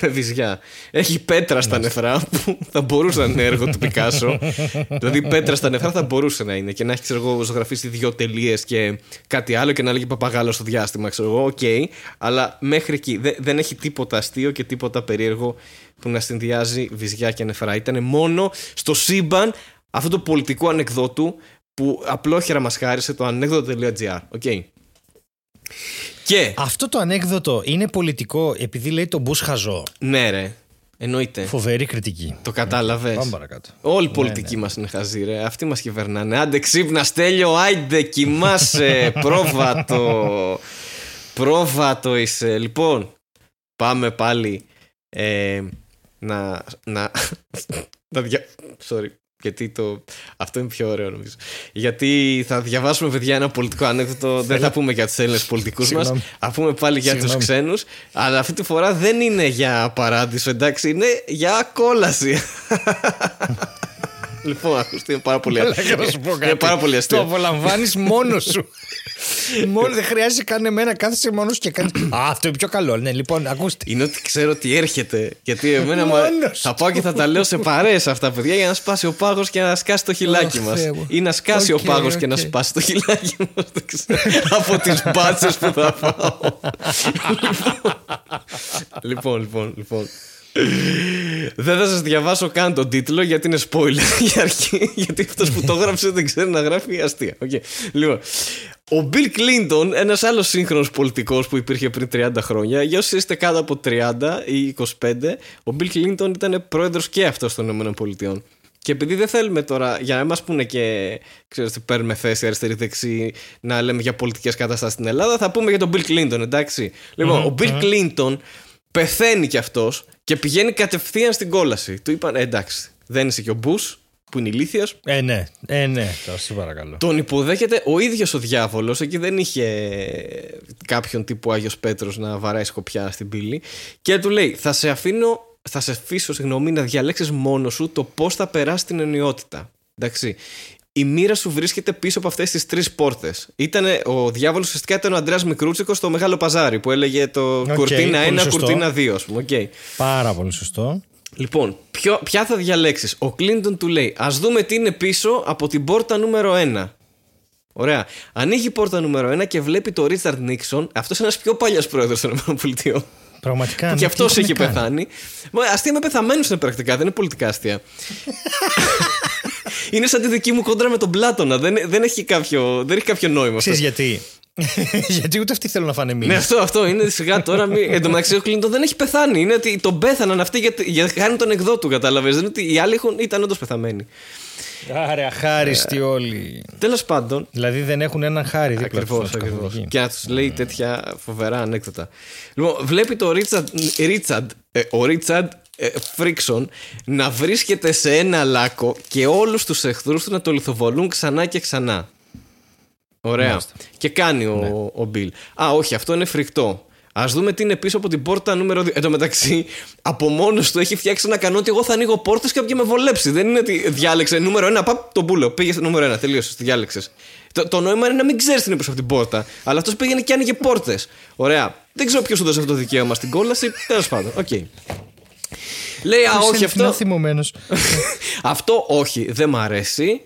με βυζιά. Έχει πέτρα στα νεφρά που θα μπορούσε να είναι έργο του Πικάσο. δηλαδή, πέτρα στα νεφρά θα μπορούσε να είναι και να έχεις ξέρω εγώ, ζωγραφίσει δύο τελείες και κάτι άλλο και να λέγει παπαγάλο στο διάστημα. Ξέρω εγώ, οκ. αλλά μέχρι εκεί δεν, δεν έχει τίποτα αστείο και τίποτα περίεργο που να συνδυάζει βυζιά και νεφρά. Ήταν μόνο στο σύμπαν αυτού του πολιτικού ανεκδότου που απλόχερα μας χάρισε το ανέκδοτο.gr. Οκ. Και. Αυτό το ανέκδοτο είναι πολιτικό επειδή λέει τον Μπούς χαζό. Ναι, ρε. Εννοείται. Φοβερή κριτική. Το κατάλαβες. Πάμε παρακάτω. Όλοι οι πολιτικοί μας είναι χαζοί, ρε. Αυτοί μας κυβερνάνε. Άντε, ξύπνα, Στέλιο, άιντε, κοιμάσαι. [laughs] πρόβατο. πρόβατο είσαι. Λοιπόν, πάμε πάλι ε, να. να, [laughs] να δια... Sorry. Γιατί το... αυτό είναι πιο ωραίο νομίζω. Γιατί θα διαβάσουμε, παιδιά, ένα πολιτικό ανέκδοτο. δεν θα πούμε για τους Έλληνες πολιτικούς μας. Συγγνώμη. Θα πούμε πάλι για τους Συγγνώμη. ξένους. Αλλά αυτή τη φορά δεν είναι για παράδεισο, εντάξει. Είναι για κόλαση. [laughs] λοιπόν, ακούστε, είναι πάρα πολύ Μαλάκα, να σου πω Είναι κάτι. πάρα πολύ Το αστείο. απολαμβάνεις μόνος σου. [laughs] μόνο δεν χρειάζεται καν εμένα, κάθεσαι μόνος σου και κάνει. Α, αυτό είναι πιο καλό. Ναι, λοιπόν, ακούστε. Είναι ότι ξέρω ότι έρχεται. Γιατί εμένα μου- Μόνος θα πάω και θα τα λέω σε παρέες αυτά, παιδιά, για να σπάσει ο πάγος και να σκάσει το χειλάκι Ω, μας. Θεέ μου. Ή να σκάσει Οκ, ο πάγος και να οκ. σπάσει το χειλάκι μας. Από τις μπάτσες που θα πάω. [laughs] λοιπόν, λοιπόν, λοιπόν. Δεν θα σας διαβάσω καν τον τίτλο γιατί είναι spoiler [laughs] για αρχή. Γιατί αυτός που το έγραψε δεν ξέρει να γράφει αστεία. Okay. Λοιπόν, ο Bill Clinton, ένας άλλος σύγχρονος πολιτικός που υπήρχε πριν 30 χρόνια, για όσοι είστε κάτω από 30 ή 25, ο Bill Clinton ήταν πρόεδρος και αυτός των ΗΠΑ. Και επειδή δεν θέλουμε τώρα, για να μας πούνε και ξέρεις, ότι παίρνουμε θέση αριστερή-δεξί να λέμε για πολιτικές καταστάσεις στην Ελλάδα, θα πούμε για τον Bill Clinton, εντάξει. Λοιπόν, ο Bill Clinton πεθαίνει κι αυτός και πηγαίνει κατευθείαν στην κόλαση. Του είπαν, «Ε, εντάξει, δεν είσαι και ο Μπούς, που είναι ηλίθιος. Ε, ναι, ε, ναι, τώρα σε παρακαλώ. Τον υποδέχεται ο ίδιος ο διάβολος. Εκεί δεν είχε κάποιον τύπου Άγιος Πέτρος να βαράει σκοπιά στην πύλη. Και του λέει: Θα σε αφήνω, θα σε αφήσω, συγγνώμη, να διαλέξεις μόνος σου το πώς θα περάσεις την αιωνιότητα. Εντάξει. Η μοίρα σου βρίσκεται πίσω από αυτές τις τρεις πόρτες. Ο διάβολος ουσιαστικά ήταν ο Ανδρέας Μικρούτσικος στο μεγάλο παζάρι που έλεγε το Οκ, κουρτίνα πολύ 1, σωστό. κουρτίνα 2, ας πούμε. Οκ. Πάρα πολύ σωστό. Λοιπόν, ποιο, ποια θα διαλέξεις; Ο Κλίντον του λέει: Α δούμε τι είναι πίσω από την πόρτα νούμερο 1. Ωραία. Ανοίγει η πόρτα νούμερο 1 και βλέπει το Ρίτσαρντ Νίξον. Αυτός είναι ένας πιο παλιός πρόεδρος των ΗΠΑ. Πραγματικά. Που ναι, και αυτός τι έχουν έχει κάνει; πεθάνει. Μα, Αστεία με πεθαμένου είναι πρακτικά, δεν είναι πολιτικά αστεία. [laughs] είναι σαν τη δική μου κόντρα με τον Πλάτωνα. Δεν, δεν, έχει, κάποιο, δεν έχει κάποιο νόημα. αυτό. Ξέρεις γιατί; [laughs] γιατί ούτε αυτοί θέλουν να φάνε μήνυμα. Ναι, αυτό, αυτό είναι σιγά τώρα. Μη... Εν τω μεταξύ, ο Κλίντον δεν έχει πεθάνει. Είναι ότι τον πέθαναν αυτοί για, για χάρη τον εκδότου, κατάλαβες. Δεν είναι ότι οι άλλοι έχουν, ήταν όντως πεθαμένοι. Άρα, αχάριστοι όλοι. Τέλος πάντων. Δηλαδή δεν έχουν έναν χάρη δίπλα Ακριβώς, τους, ακριβώς. καθοδηγεί. Και να τους λέει τέτοια φοβερά ανέκδοτα. Λοιπόν, βλέπει το Ρίτσαρντ, Ρίτσαρντ, ε, ο Ρίτσαρντ ε, Φρίξον να βρίσκεται σε ένα λάκκο και όλους τους εχθρούς του να το λιθοβολούν ξανά και ξανά. Ωραία. Μάλιστα. Και κάνει ο, Ναι. ο Μπιλ. Α, όχι, αυτό είναι φρικτό. Ας δούμε τι είναι πίσω από την πόρτα νούμερο 2. Εν τω μεταξύ, από μόνος του έχει φτιάξει ένα κανόνα ότι εγώ θα ανοίγω πόρτες και όποια με βολέψει. Δεν είναι ότι διάλεξε νούμερο 1, παπ, τον πούλο. Πήγε στο νούμερο 1, τελείωσες, τη διάλεξες. Το, το νόημα είναι να μην ξέρεις τι είναι πίσω από την πόρτα. Αλλά αυτός πήγαινε και άνοιγε πόρτες. Ωραία. Δεν ξέρω ποιος σου 'δωσε αυτό το δικαίωμα στην κόλαση. Τέλος πάντων, οκ. Λέει, α, όχι αυτό. θυμωμένος. [laughs] Αυτό όχι, δεν μ' αρέσει.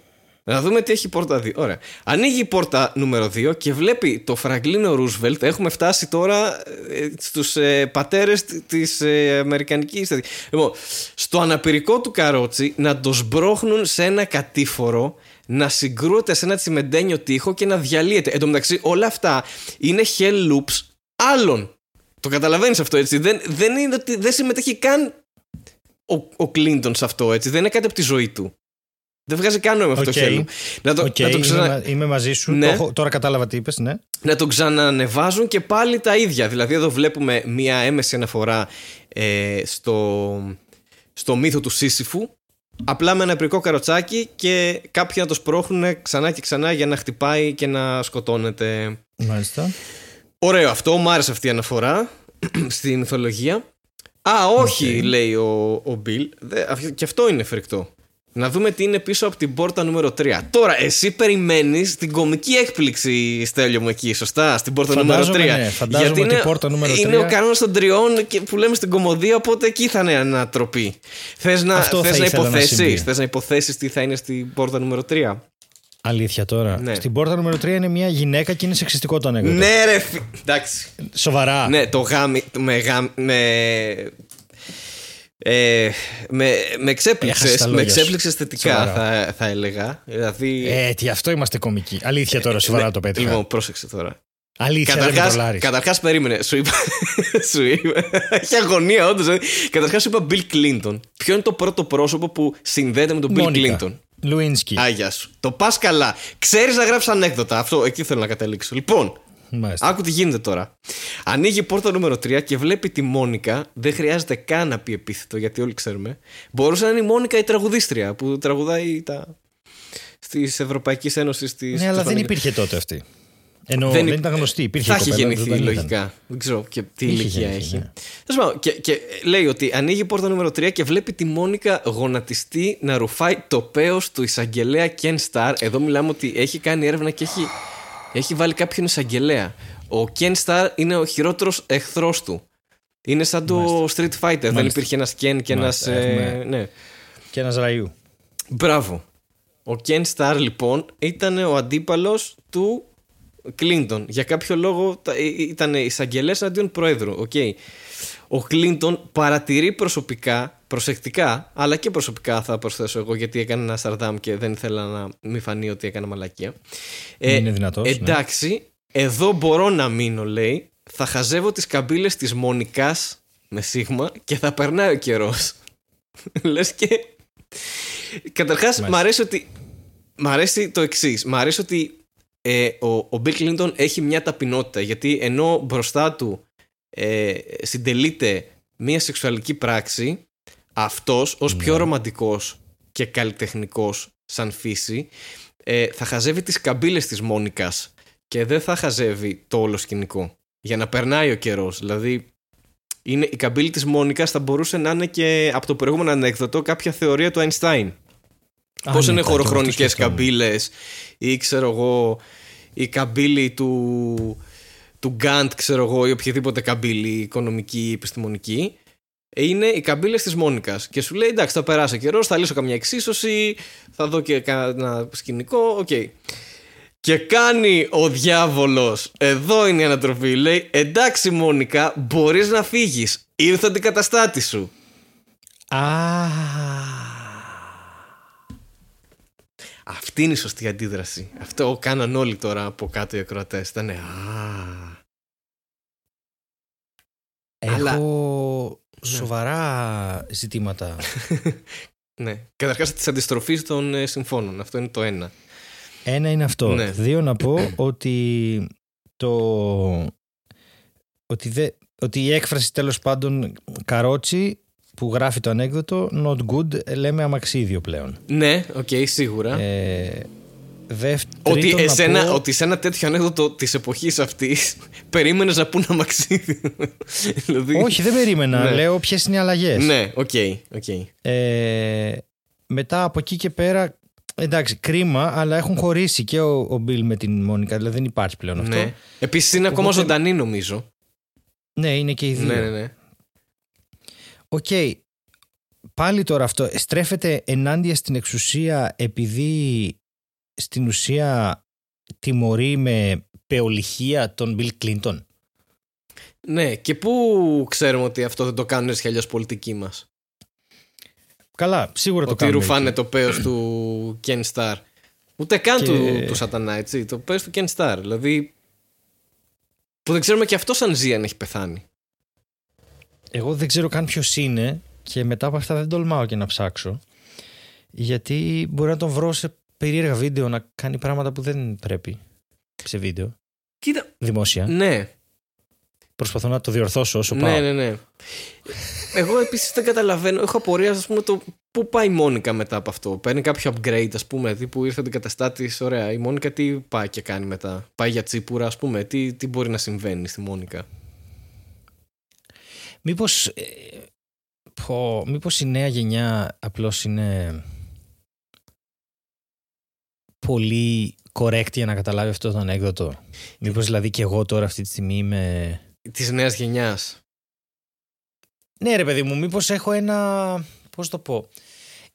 Να δούμε τι έχει η πόρτα 2. Ωραία. Ανοίγει η πόρτα νούμερο 2 και βλέπει το Φραγκλίνο Ρούσβελτ. Έχουμε φτάσει τώρα ε, στους ε, πατέρες τ- της ε, Αμερικανικής. Λοιπόν, στο αναπηρικό του καρότσι να το σμπρώχνουν σε ένα κατήφορο, να συγκρούεται σε ένα τσιμεντένιο τοίχο και να διαλύεται. Εν τω μεταξύ, όλα αυτά είναι hell loops άλλων. Το καταλαβαίνεις αυτό έτσι. Δεν, δεν είναι ότι δεν συμμετέχει καν ο, ο Κλίντον σε αυτό έτσι. Δεν είναι κάτι από τη ζωή του. Δεν βγάζει καν νόημα αυτό Οκ. το χέλο. Να το, Οκ, να, το είμαι, ξανα... μα- είμαι μαζί σου. Ναι. Το έχω- τώρα κατάλαβα τι είπες, ναι. να το ξανανεβάζουν και πάλι τα ίδια. Δηλαδή εδώ βλέπουμε μία έμεση αναφορά ε, στο, στο μύθο του Σύσυφου. Απλά με ένα επρικό καροτσάκι και κάποιοι να το σπρώχνουν ξανά και ξανά για να χτυπάει και να σκοτώνεται. Μάλιστα. Ωραίο αυτό, μου άρεσε αυτή η αναφορά [clears throat] στη μυθολογία. Α, όχι, Οκ. λέει ο, ο Μπιλ. Δε- αυ- Και αυτό είναι φρικτό. Να δούμε τι είναι πίσω από την πόρτα νούμερο 3. Τώρα, εσύ περιμένεις την κομική έκπληξη, Στέλιο μου, εκεί, σωστά, στην πόρτα Φαντάζομαι, νούμερο 3. ναι. Φαντάζομαι ότι η πόρτα νούμερο είναι 3 ο κανόνας των τριών και που λέμε στην κωμωδία, οπότε εκεί θα είναι ανατροπή. Θες να, Αυτό θες θα να ήθελα να υποθέσεις συμβεί. θες να υποθέσεις τι θα είναι στην πόρτα νούμερο 3. Αλήθεια τώρα. Ναι. Στην πόρτα νούμερο 3 είναι μια γυναίκα και είναι σεξιστικό το ανέκδοτο. Ναι, ρε, φι... εντάξει. Σοβαρά. Ναι, το γάμι. Με. γάμι- με... Ε, με, με Έχασες εξέπληξες, τα με λόγια σου. εξέπληξες θετικά Σοβαρά. θα, θα έλεγα δηλαδή Ε, τι αυτό είμαστε κομικοί. Αλήθεια τώρα, σοβαρά ναι, το πέτυχα. Λοιπόν, πρόσεξε τώρα Αλήθεια, δεν με Καταρχάς, τρολάρεις. καταρχάς περίμενε Σου είπα, [laughs] σου είπα Έχει αγωνία όντως ε. Καταρχάς σου είπα Bill Clinton Ποιο είναι το πρώτο πρόσωπο που συνδέεται με τον Bill Μόνικα. Clinton; Λουίνσκι. Άγια σου Το πας καλά Ξέρεις να γράψεις ανέκδοτα Αυτό εκεί θέλω να καταλήξω Λοιπόν Μάλιστα. Άκου τι γίνεται τώρα. Ανοίγει η πόρτα νούμερο 3 και βλέπει τη Μόνικα. Δεν χρειάζεται καν να πει επίθετο γιατί όλοι ξέρουμε. Μπορούσε να είναι η Μόνικα η τραγουδίστρια που τραγουδάει τα. Τη Ευρωπαϊκή Ένωση τη. Ναι, αλλά δεν υπήρχε τότε αυτή. Ενώ Δεν δεν, υ- ήταν γνωστή. Υπήρχε Θα η έχει κοπέλα, γεννηθεί δεν ήταν. λογικά. Δεν ξέρω και τι Είχε ηλικία γεννηθεί, έχει. ναι. Τέλος πάντων, και, και λέει ότι ανοίγει η πόρτα νούμερο 3 και βλέπει τη Μόνικα γονατιστή να ρουφάει το πέος του εισαγγελέα Ken Starr. Εδώ μιλάμε ότι έχει κάνει έρευνα και έχει, έχει βάλει κάποιον εισαγγελέα. Ο Ken Starr είναι ο χειρότερος εχθρός του. Είναι σαν το Street Fighter. Δεν Μάλιστα. υπήρχε ένας Ken και ένας... Μάλιστα, ε, έχουμε- ναι. Και ένας Ryu. Μπράβο. Ο Ken Starr λοιπόν ήταν ο αντίπαλος του Κλίντον. Για κάποιο λόγο τα- ε, ήταν εισαγγελέας εναντίον Προέδρου. Οκ. Ο Κλίντον παρατηρεί προσωπικά, προσεκτικά, αλλά και προσωπικά θα προσθέσω εγώ γιατί έκανε ένα Σαρδάμ και δεν ήθελα να μην φανεί ότι έκανα μαλακία. Ε, Είναι δυνατός, ναι. Εντάξει, εδώ μπορώ να μείνω, λέει. Θα χαζεύω τις καμπύλες της Μονικάς με σίγμα και θα περνάει ο καιρός. [laughs] Λες και Καταρχάς, μ' αρέσει ότι. Μ' αρέσει το εξής. Μ' αρέσει ότι ε, ο, ο Bill Clinton έχει μια ταπεινότητα. Γιατί ενώ μπροστά του ε, συντελείται μια σεξουαλική πράξη, αυτός ως πιο Ναι. ρομαντικός και καλλιτεχνικός σαν φύση ε, θα χαζεύει τις καμπύλες της Μόνικας και δεν θα χαζεύει το όλο σκηνικό για να περνάει ο καιρός. Δηλαδή είναι, η καμπύλη της Μόνικας θα μπορούσε να είναι και από το προηγούμενο ανέκδοτο κάποια θεωρία του Einstein. Α, Πώς ναι, είναι κάτι χωροχρονικές αυτό σκεφτόμουν. καμπύλες ή ξέρω εγώ η καμπύλη του, του Γκάντ ξέρω εγώ ή οποιαδήποτε καμπύλη οικονομική ή επιστημονική είναι οι καμπύλες της Μόνικας. Και σου λέει εντάξει θα περάσει καιρός, θα λύσω καμιά εξίσωση θα δω και ένα σκηνικό οκ. Και κάνει ο διάβολος. Εδώ είναι η ανατροπή. Λέει εντάξει Μόνικα μπορείς να φύγεις. Ήρθε ο αντικαταστάτης σου. Α, Αυτή είναι η σωστή αντίδραση. Αυτό κάναν όλοι τώρα από κάτω οι ακροατές. Ήταν. Α. Αλλά- έχω σοβαρά ζητήματα. [laughs] Ναι. Καταρχάς τη αντιστροφή των ε, συμφώνων. Αυτό είναι το ένα. Ένα είναι αυτό. Ναι. Δύο να πω [clears throat] ότι το... Ότι, δε... ότι η έκφραση τέλος πάντων καρότσι που γράφει το ανέκδοτο not good λέμε αμαξίδιο πλέον. Ναι, οκ, σίγουρα. Ε, δεύ... ότι, τρίτον να εσένα, πω- ότι σε ένα τέτοιο ανέκδοτο της εποχής αυτής [laughs] περίμενες να πούνε αμαξίδι. δηλαδή, Όχι δεν περίμενα. Ναι. Λέω ποιες είναι οι αλλαγές. Ναι, οκ. οκ. Ε, μετά από εκεί και πέρα εντάξει κρίμα αλλά έχουν χωρίσει και ο, ο Μπιλ με την Μόνικα δηλαδή δεν υπάρχει πλέον αυτό. Ναι. Επίσης είναι ακόμα Οπότε- ζωντανή νομίζω. Ναι είναι και οι δύο. Ναι, ναι, ναι. Οκ. Πάλι τώρα αυτό στρέφεται ενάντια στην εξουσία επειδή στην ουσία τιμωρεί με πεολυχία τον Μπιλ Κλίντον. Ναι, και πού ξέρουμε ότι αυτό δεν το κάνουν έτσι κι αλλιώς πολιτικοί μας; Καλά, σίγουρα το Ότι κάνουν. ρουφάνε εκεί. το πέος του Ken Star. Ούτε καν Και- του, του σατανά, έτσι. Το πέος του Ken Star. Δηλαδή. Που δεν ξέρουμε και αυτό αν ζει αν έχει πεθάνει. Εγώ δεν ξέρω καν ποιος είναι και μετά από αυτά δεν τολμάω και να ψάξω. Γιατί μπορεί να τον βρω σε περίεργα βίντεο να κάνει πράγματα που δεν πρέπει σε βίντεο. Κοίτα. Δημόσια. Ναι, Προσπαθώ να το διορθώσω όσο πάω. ναι, ναι, ναι. Εγώ επίσης δεν καταλαβαίνω. Έχω απορία, ας πούμε, το πού πάει η Μόνικα μετά από αυτό. Παίρνει κάποιο upgrade, ας πούμε, δηλαδή που ήρθε την καταστάτη. Ωραία. Η Μόνικα τι πάει και κάνει μετά. Πάει για τσίπουρα, ας πούμε. Τι, τι μπορεί να συμβαίνει στη Μόνικα. Μήπως, ε, πω, μήπως η νέα γενιά απλώς είναι πολύ correct για να καταλάβει αυτό το ανέκδοτο. Μήπως δηλαδή και εγώ τώρα αυτή τη στιγμή είμαι... Της νέας γενιάς. Ναι ρε παιδί μου, μήπως έχω ένα... Πώς το πω...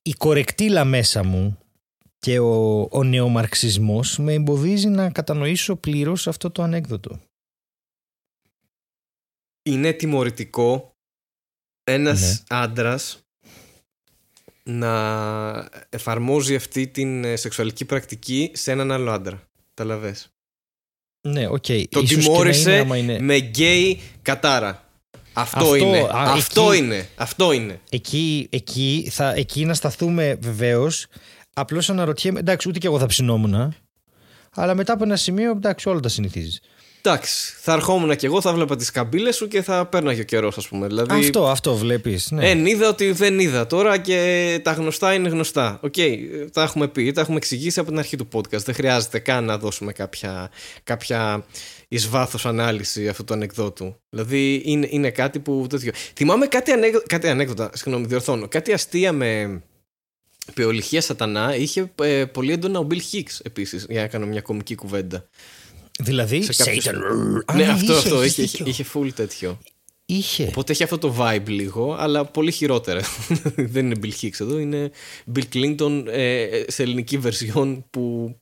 Η κορεκτήλα μέσα μου και ο, ο νεομαρξισμός με εμποδίζει να κατανοήσω πλήρως αυτό το ανέκδοτο. Είναι τιμωρητικό ένας Ναι. άντρας να εφαρμόζει αυτή την ε, σεξουαλική πρακτική σε έναν άλλο άντρα. Τα λαβες. Ναι, οκ. Τον Ίσως και να είναι, τιμώρησε άμα είναι... με γκέι κατάρα. Αυτό, Αυτό, είναι. α, Αυτό εκεί- είναι. Αυτό είναι. Εκεί, εκεί, θα, εκεί να σταθούμε βεβαίως. Απλώς αναρωτιέμαι. Εντάξει, ούτε και εγώ θα ψηνόμουν. Αλλά μετά από ένα σημείο, εντάξει, όλα τα συνηθίζεις. Εντάξει, θα ερχόμουν κι εγώ, θα βλέπα τις καμπύλες σου και θα πέρναγε ο καιρός ας πούμε. Δηλαδή, Αυτό, αυτό βλέπεις. Ναι. Ε, είδα ότι δεν είδα τώρα και τα γνωστά είναι γνωστά. Οκ, τα έχουμε πει, τα έχουμε εξηγήσει από την αρχή του podcast. Δεν χρειάζεται καν να δώσουμε κάποια, κάποια εις βάθος ανάλυση αυτού του ανεκδότου. Δηλαδή είναι, είναι κάτι που τέτοιο. Θυμάμαι κάτι, ανέκδο, κάτι ανέκδοτα, συγγνώμη, διορθώνω. Κάτι αστεία με πεολυχία σατανά είχε ε, πολύ έντονα ο Bill Hicks επίσης για να κάνω μια κομική κουβέντα. Δηλαδή, σε κάποιους- Satan. Α, ναι, αυτό, είχε, αυτό, έχεις είχε, είχε, δίκιο. είχε full τέτοιο. Είχε. Οπότε έχει αυτό το vibe λίγο, αλλά πολύ χειρότερα. [laughs] Δεν είναι Bill Hicks εδώ, είναι Bill Clinton ε, σε ελληνική βερσιόν που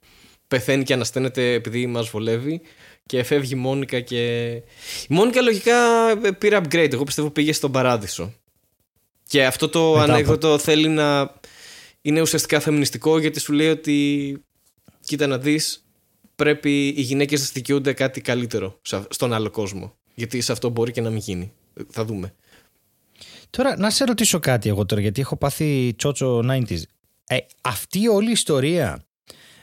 πεθαίνει και ανασταίνεται επειδή μας βολεύει και φεύγει η Μόνικα και... Η Μόνικα λογικά ε, πήρε upgrade, εγώ πιστεύω πήγε στον παράδεισο. Και αυτό το Μετά από- ανέκδοτο θέλει να είναι ουσιαστικά φεμινιστικό γιατί σου λέει ότι κοίτα να δεις πρέπει οι γυναίκες να δικαιούνται κάτι καλύτερο σε- στον άλλο κόσμο. Γιατί σε αυτό μπορεί και να μην γίνει. Ε, Θα δούμε. Τώρα, να σε ρωτήσω κάτι εγώ τώρα, γιατί έχω πάθει τσότσο 90s. Ε, αυτή όλη η ιστορία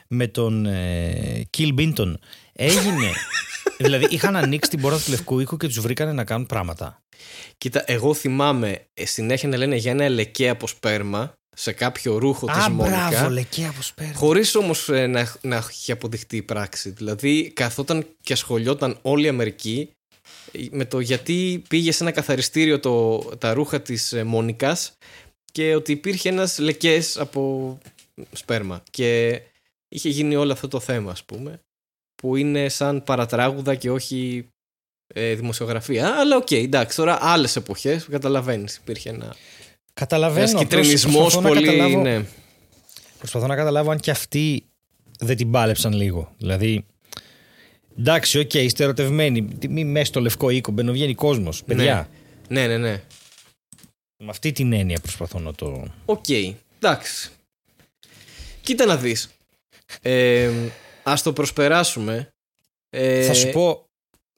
με τον ε, Κιλ Μπίντον έγινε. [laughs] δηλαδή είχαν ανοίξει την πόρτα του Λευκού Οίκου και τους βρήκανε να κάνουν πράγματα. Κοίτα, εγώ θυμάμαι ε, συνέχεια να λένε για ένα ελεκέ από σπέρμα σε κάποιο ρούχο της Α, Μόνικα. μπράβο, λεκέ από σπέρμα. Χωρίς όμως να, να έχει αποδειχτεί η πράξη. Δηλαδή, καθόταν και ασχολιόταν όλη η Αμερική ε, με το γιατί πήγε σε ένα καθαριστήριο το, τα ρούχα της ε, Μόνικας και ότι υπήρχε ένας λεκές από σπέρμα και είχε γίνει όλο αυτό το θέμα ας πούμε που είναι σαν παρατράγουδα και όχι ε, δημοσιογραφία αλλά οκ εντάξει τώρα άλλες εποχές καταλαβαίνεις υπήρχε ένα, Καταλαβαίνω. ένας απλώς κιτρινισμός προσπαθώ να πολύ καταλάβω- ναι. Προσπαθώ να καταλάβω αν και αυτοί δεν την πάλεψαν λίγο. Δηλαδή, εντάξει, οκ, είστε ερωτευμένοι. Τι- Μη μέσα στο λευκό οίκο, μπαινοβγαίνει κόσμος. Παιδιά, ναι ναι ναι με αυτή την έννοια προσπαθώ να το. Οκ, εντάξει. Κοίτα να δεις. Ε, ας το προσπεράσουμε. Ε, Θα σου πω,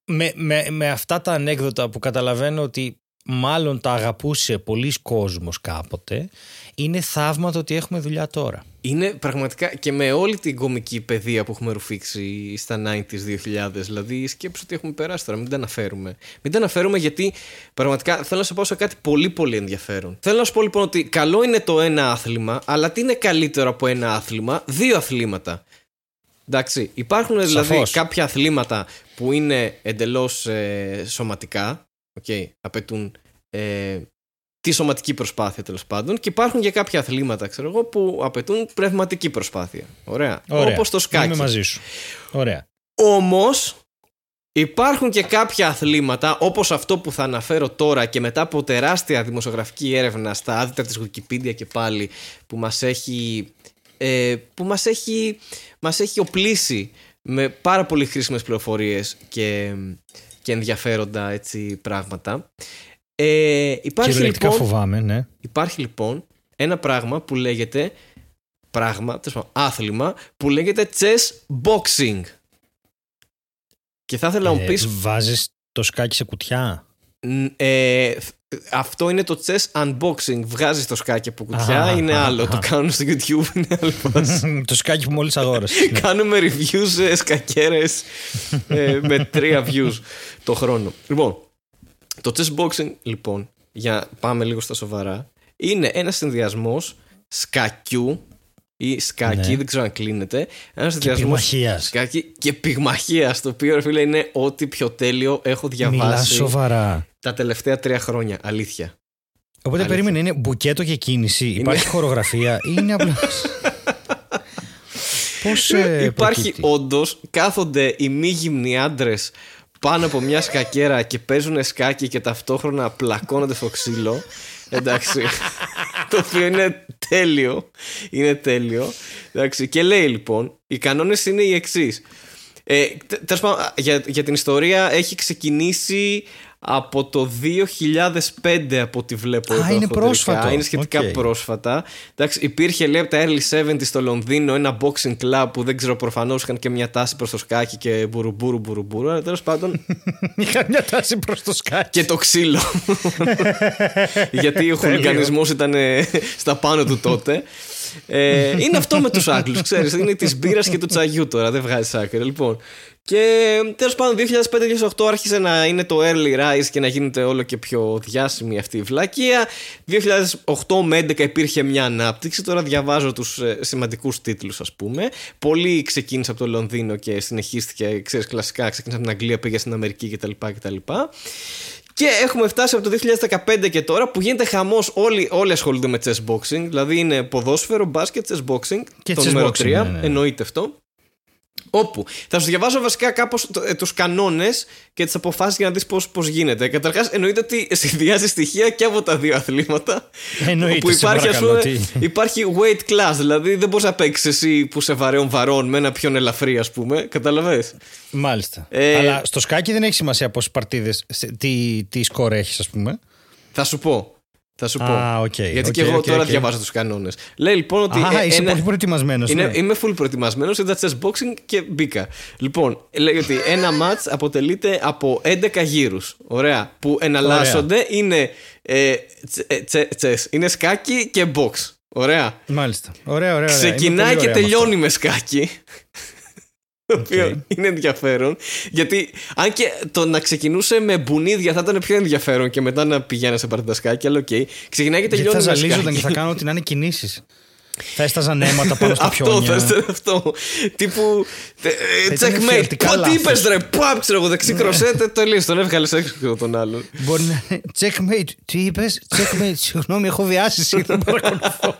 με, με, με αυτά τα ανέκδοτα που καταλαβαίνω ότι μάλλον τα αγαπούσε πολλοί κόσμος κάποτε, είναι θαύμα το ότι έχουμε δουλειά τώρα. Είναι πραγματικά και με όλη την κομική παιδεία που έχουμε ρουφήξει στα 90s 2000. Δηλαδή, σκέψου ότι έχουμε περάσει τώρα. Μην τα αναφέρουμε. Μην τα αναφέρουμε γιατί πραγματικά θέλω να σε πω σε κάτι πολύ πολύ ενδιαφέρον. Θέλω να σου πω λοιπόν ότι καλό είναι το ένα άθλημα, αλλά τι είναι καλύτερο από ένα άθλημα, δύο αθλήματα. Εντάξει, υπάρχουν δηλαδή Σαφώς. κάποια αθλήματα που είναι εντελώς ε, σωματικά, okay, απαιτούν ε, τη σωματική προσπάθεια τέλος πάντων και υπάρχουν και κάποια αθλήματα ξέρω εγώ, που απαιτούν πνευματική προσπάθεια. Ωραία. Ωραία. Όπως το σκάκι. Είμαι μαζί σου. Ωραία. Όμως υπάρχουν και κάποια αθλήματα όπως αυτό που θα αναφέρω τώρα και μετά από τεράστια δημοσιογραφική έρευνα στα άδυτα της Wikipedia και πάλι που μας έχει, ε, που μας έχει, μας έχει οπλίσει με πάρα πολύ χρήσιμες πληροφορίες και, και ενδιαφέροντα έτσι, πράγματα. Ε, υπάρχει, Κυριολεκτικά λοιπόν, φοβάμαι, ναι. υπάρχει λοιπόν ένα πράγμα που λέγεται πράγμα, τέλος πάντων, άθλημα που λέγεται chess boxing. Και θα ήθελα να μου Ε, πεις βάζεις το σκάκι σε κουτιά; Ν- ε, αυτό είναι το chess unboxing. Βγάζει το σκάκι από κουτιά, Αχα, είναι αχα, άλλο. Το αχα. κάνουν στο YouTube, είναι άλλη φάση. [laughs] το σκάκι που μόλις αγόρασες. ναι. Κάνουμε reviews σε σκακέρες ε, με τρία views το χρόνο. Λοιπόν, το chess boxing, λοιπόν, για να πάμε λίγο στα σοβαρά, είναι ένας συνδυασμός σκακιού ή σκάκι, Ναι. δεν ξέρω αν κλείνεται. Ένας Και συνδυασμό πυγμαχίας. σκάκι και πυγμαχίας. Το οποίο, ρε φίλε, είναι ό,τι πιο τέλειο έχω Μιλάς διαβάσει σοβαρά. τα τελευταία τρία χρόνια. Αλήθεια. Οπότε Αλήθεια. περίμενε, είναι μπουκέτο και κίνηση. Υπάρχει χορογραφία ή είναι απλώ. Πώς. Ε, [laughs] Υπάρχει προκύπτει; όντως, κάθονται οι μη γυμνοί άντρες πάνω από μια σκακέρα και παίζουν σκάκι και ταυτόχρονα πλακώνονται στο ξύλο. Εντάξει. [laughs] το οποίο είναι τέλειο. Είναι τέλειο. Εντάξει. Και λέει λοιπόν, οι κανόνες είναι οι εξής. Ε, τε- τέλος πάντων, για, για την ιστορία έχει ξεκινήσει από το 2005 από ό,τι βλέπω Α, εδώ είναι χοντρικά. πρόσφατο. Είναι σχετικά Οκ. πρόσφατα. Εντάξει, υπήρχε λέει από τα early 70 στο Λονδίνο ένα boxing club που δεν ξέρω προφανώς είχαν και μια τάση προς το σκάκι και μπουρουμπουρου μπουρουμπουρου. Αλλά τέλος πάντων [laughs] Είχα μια τάση προς το σκάκι. και το ξύλο. [laughs] Γιατί ο χουλιγκανισμό ήταν ε, στα πάνω του τότε. Ε, είναι αυτό με τους Άγγλους, ξέρεις. Είναι της μπύρας και του τσαγιού τώρα. Δεν βγάζει άκρη. Λοιπόν. Και τέλος πάντων, 2005-2008 άρχισε να είναι το early rise και να γίνεται όλο και πιο διάσημη αυτή η βλακεία. 2008 με 2011 υπήρχε μια ανάπτυξη. Τώρα διαβάζω τους ε, σημαντικούς τίτλους, ας πούμε. Πολύ ξεκίνησε από το Λονδίνο και συνεχίστηκε, ξέρεις, κλασικά. Ξεκίνησε από την Αγγλία, πήγε στην Αμερική κτλ. κτλ. Και έχουμε φτάσει από το 2015 και τώρα που γίνεται χαμός. Όλοι, όλοι ασχολούνται με chess boxing. Δηλαδή είναι ποδόσφαιρο, μπάσκετ, chess boxing. Και το chess νούμερο boxing, 3. ναι, ναι. Εννοείται αυτό. Όπου θα σου διαβάζω βασικά κάπως ε, τους κανόνες και τις αποφάσεις για να δεις πώς γίνεται. Καταρχάς, εννοείται ότι συνδυάζει στοιχεία και από τα δύο αθλήματα. Εννοείται, Όπου σε υπάρχει, ας παρακαλώ, πούμε, τι. υπάρχει weight class. Δηλαδή δεν μπορείς να παίξεις εσύ που 'σαι βαρέων βαρών με ένα πιο ελαφρύ, ας πούμε. Κατάλαβες. Μάλιστα. Ε, Αλλά στο σκάκι δεν έχει σημασία πόσες παρτίδες, τι, τι σκορ έχεις, ας πούμε. Θα σου πω. Θα σου Α, πω. οκ, Γιατί οκ, και εγώ οκ, τώρα οκ. διαβάζω τους κανόνες. Λέει λοιπόν ότι. Α, ε, είσαι ένα- πολύ προετοιμασμένος. Είναι, Είμαι full προετοιμασμένος, είδα chess boxing και μπήκα. Λοιπόν, λέει ότι ένα match αποτελείται από 11 γύρους. Ωραία. Που εναλλάσσονται είναι. Ε, τσε- ε, τσε- chess. Είναι σκάκι και box. Ωραία. Μάλιστα. Ωραία, ωραία. ωραία. Ξεκινάει Είμαι πολύ και ωραία με τελειώνει με σκάκι. Το οποίο είναι ενδιαφέρον. Γιατί αν και το να ξεκινούσε με μπουνίδια θα ήταν πιο ενδιαφέρον και μετά να πηγαίνει σε παρτίδα σκάκι, αλλά οκ. Ξεκινάει και Γιατί τελειώνει θα με ζαλίζονταν σκάκι. και θα κάνω ότι να είναι κινήσεις. Θα έσταζαν αίματα πάνω στα [laughs] Αυτό πιόνια. θα ήταν αυτό. Τύπου. ε, ε, ήταν Checkmate. φιαλτικά Πω, Τι λάθος. είπες, ρε. Παπ, ξέρω εγώ, δεξί κροσέτε. Το λύσει. Τον έβγαλες έξω τον άλλον. Μπορεί να είναι. Checkmate. Τι είπες, Checkmate. [laughs] Συγγνώμη, έχω διάσηση. Δεν παρακολουθώ. [laughs]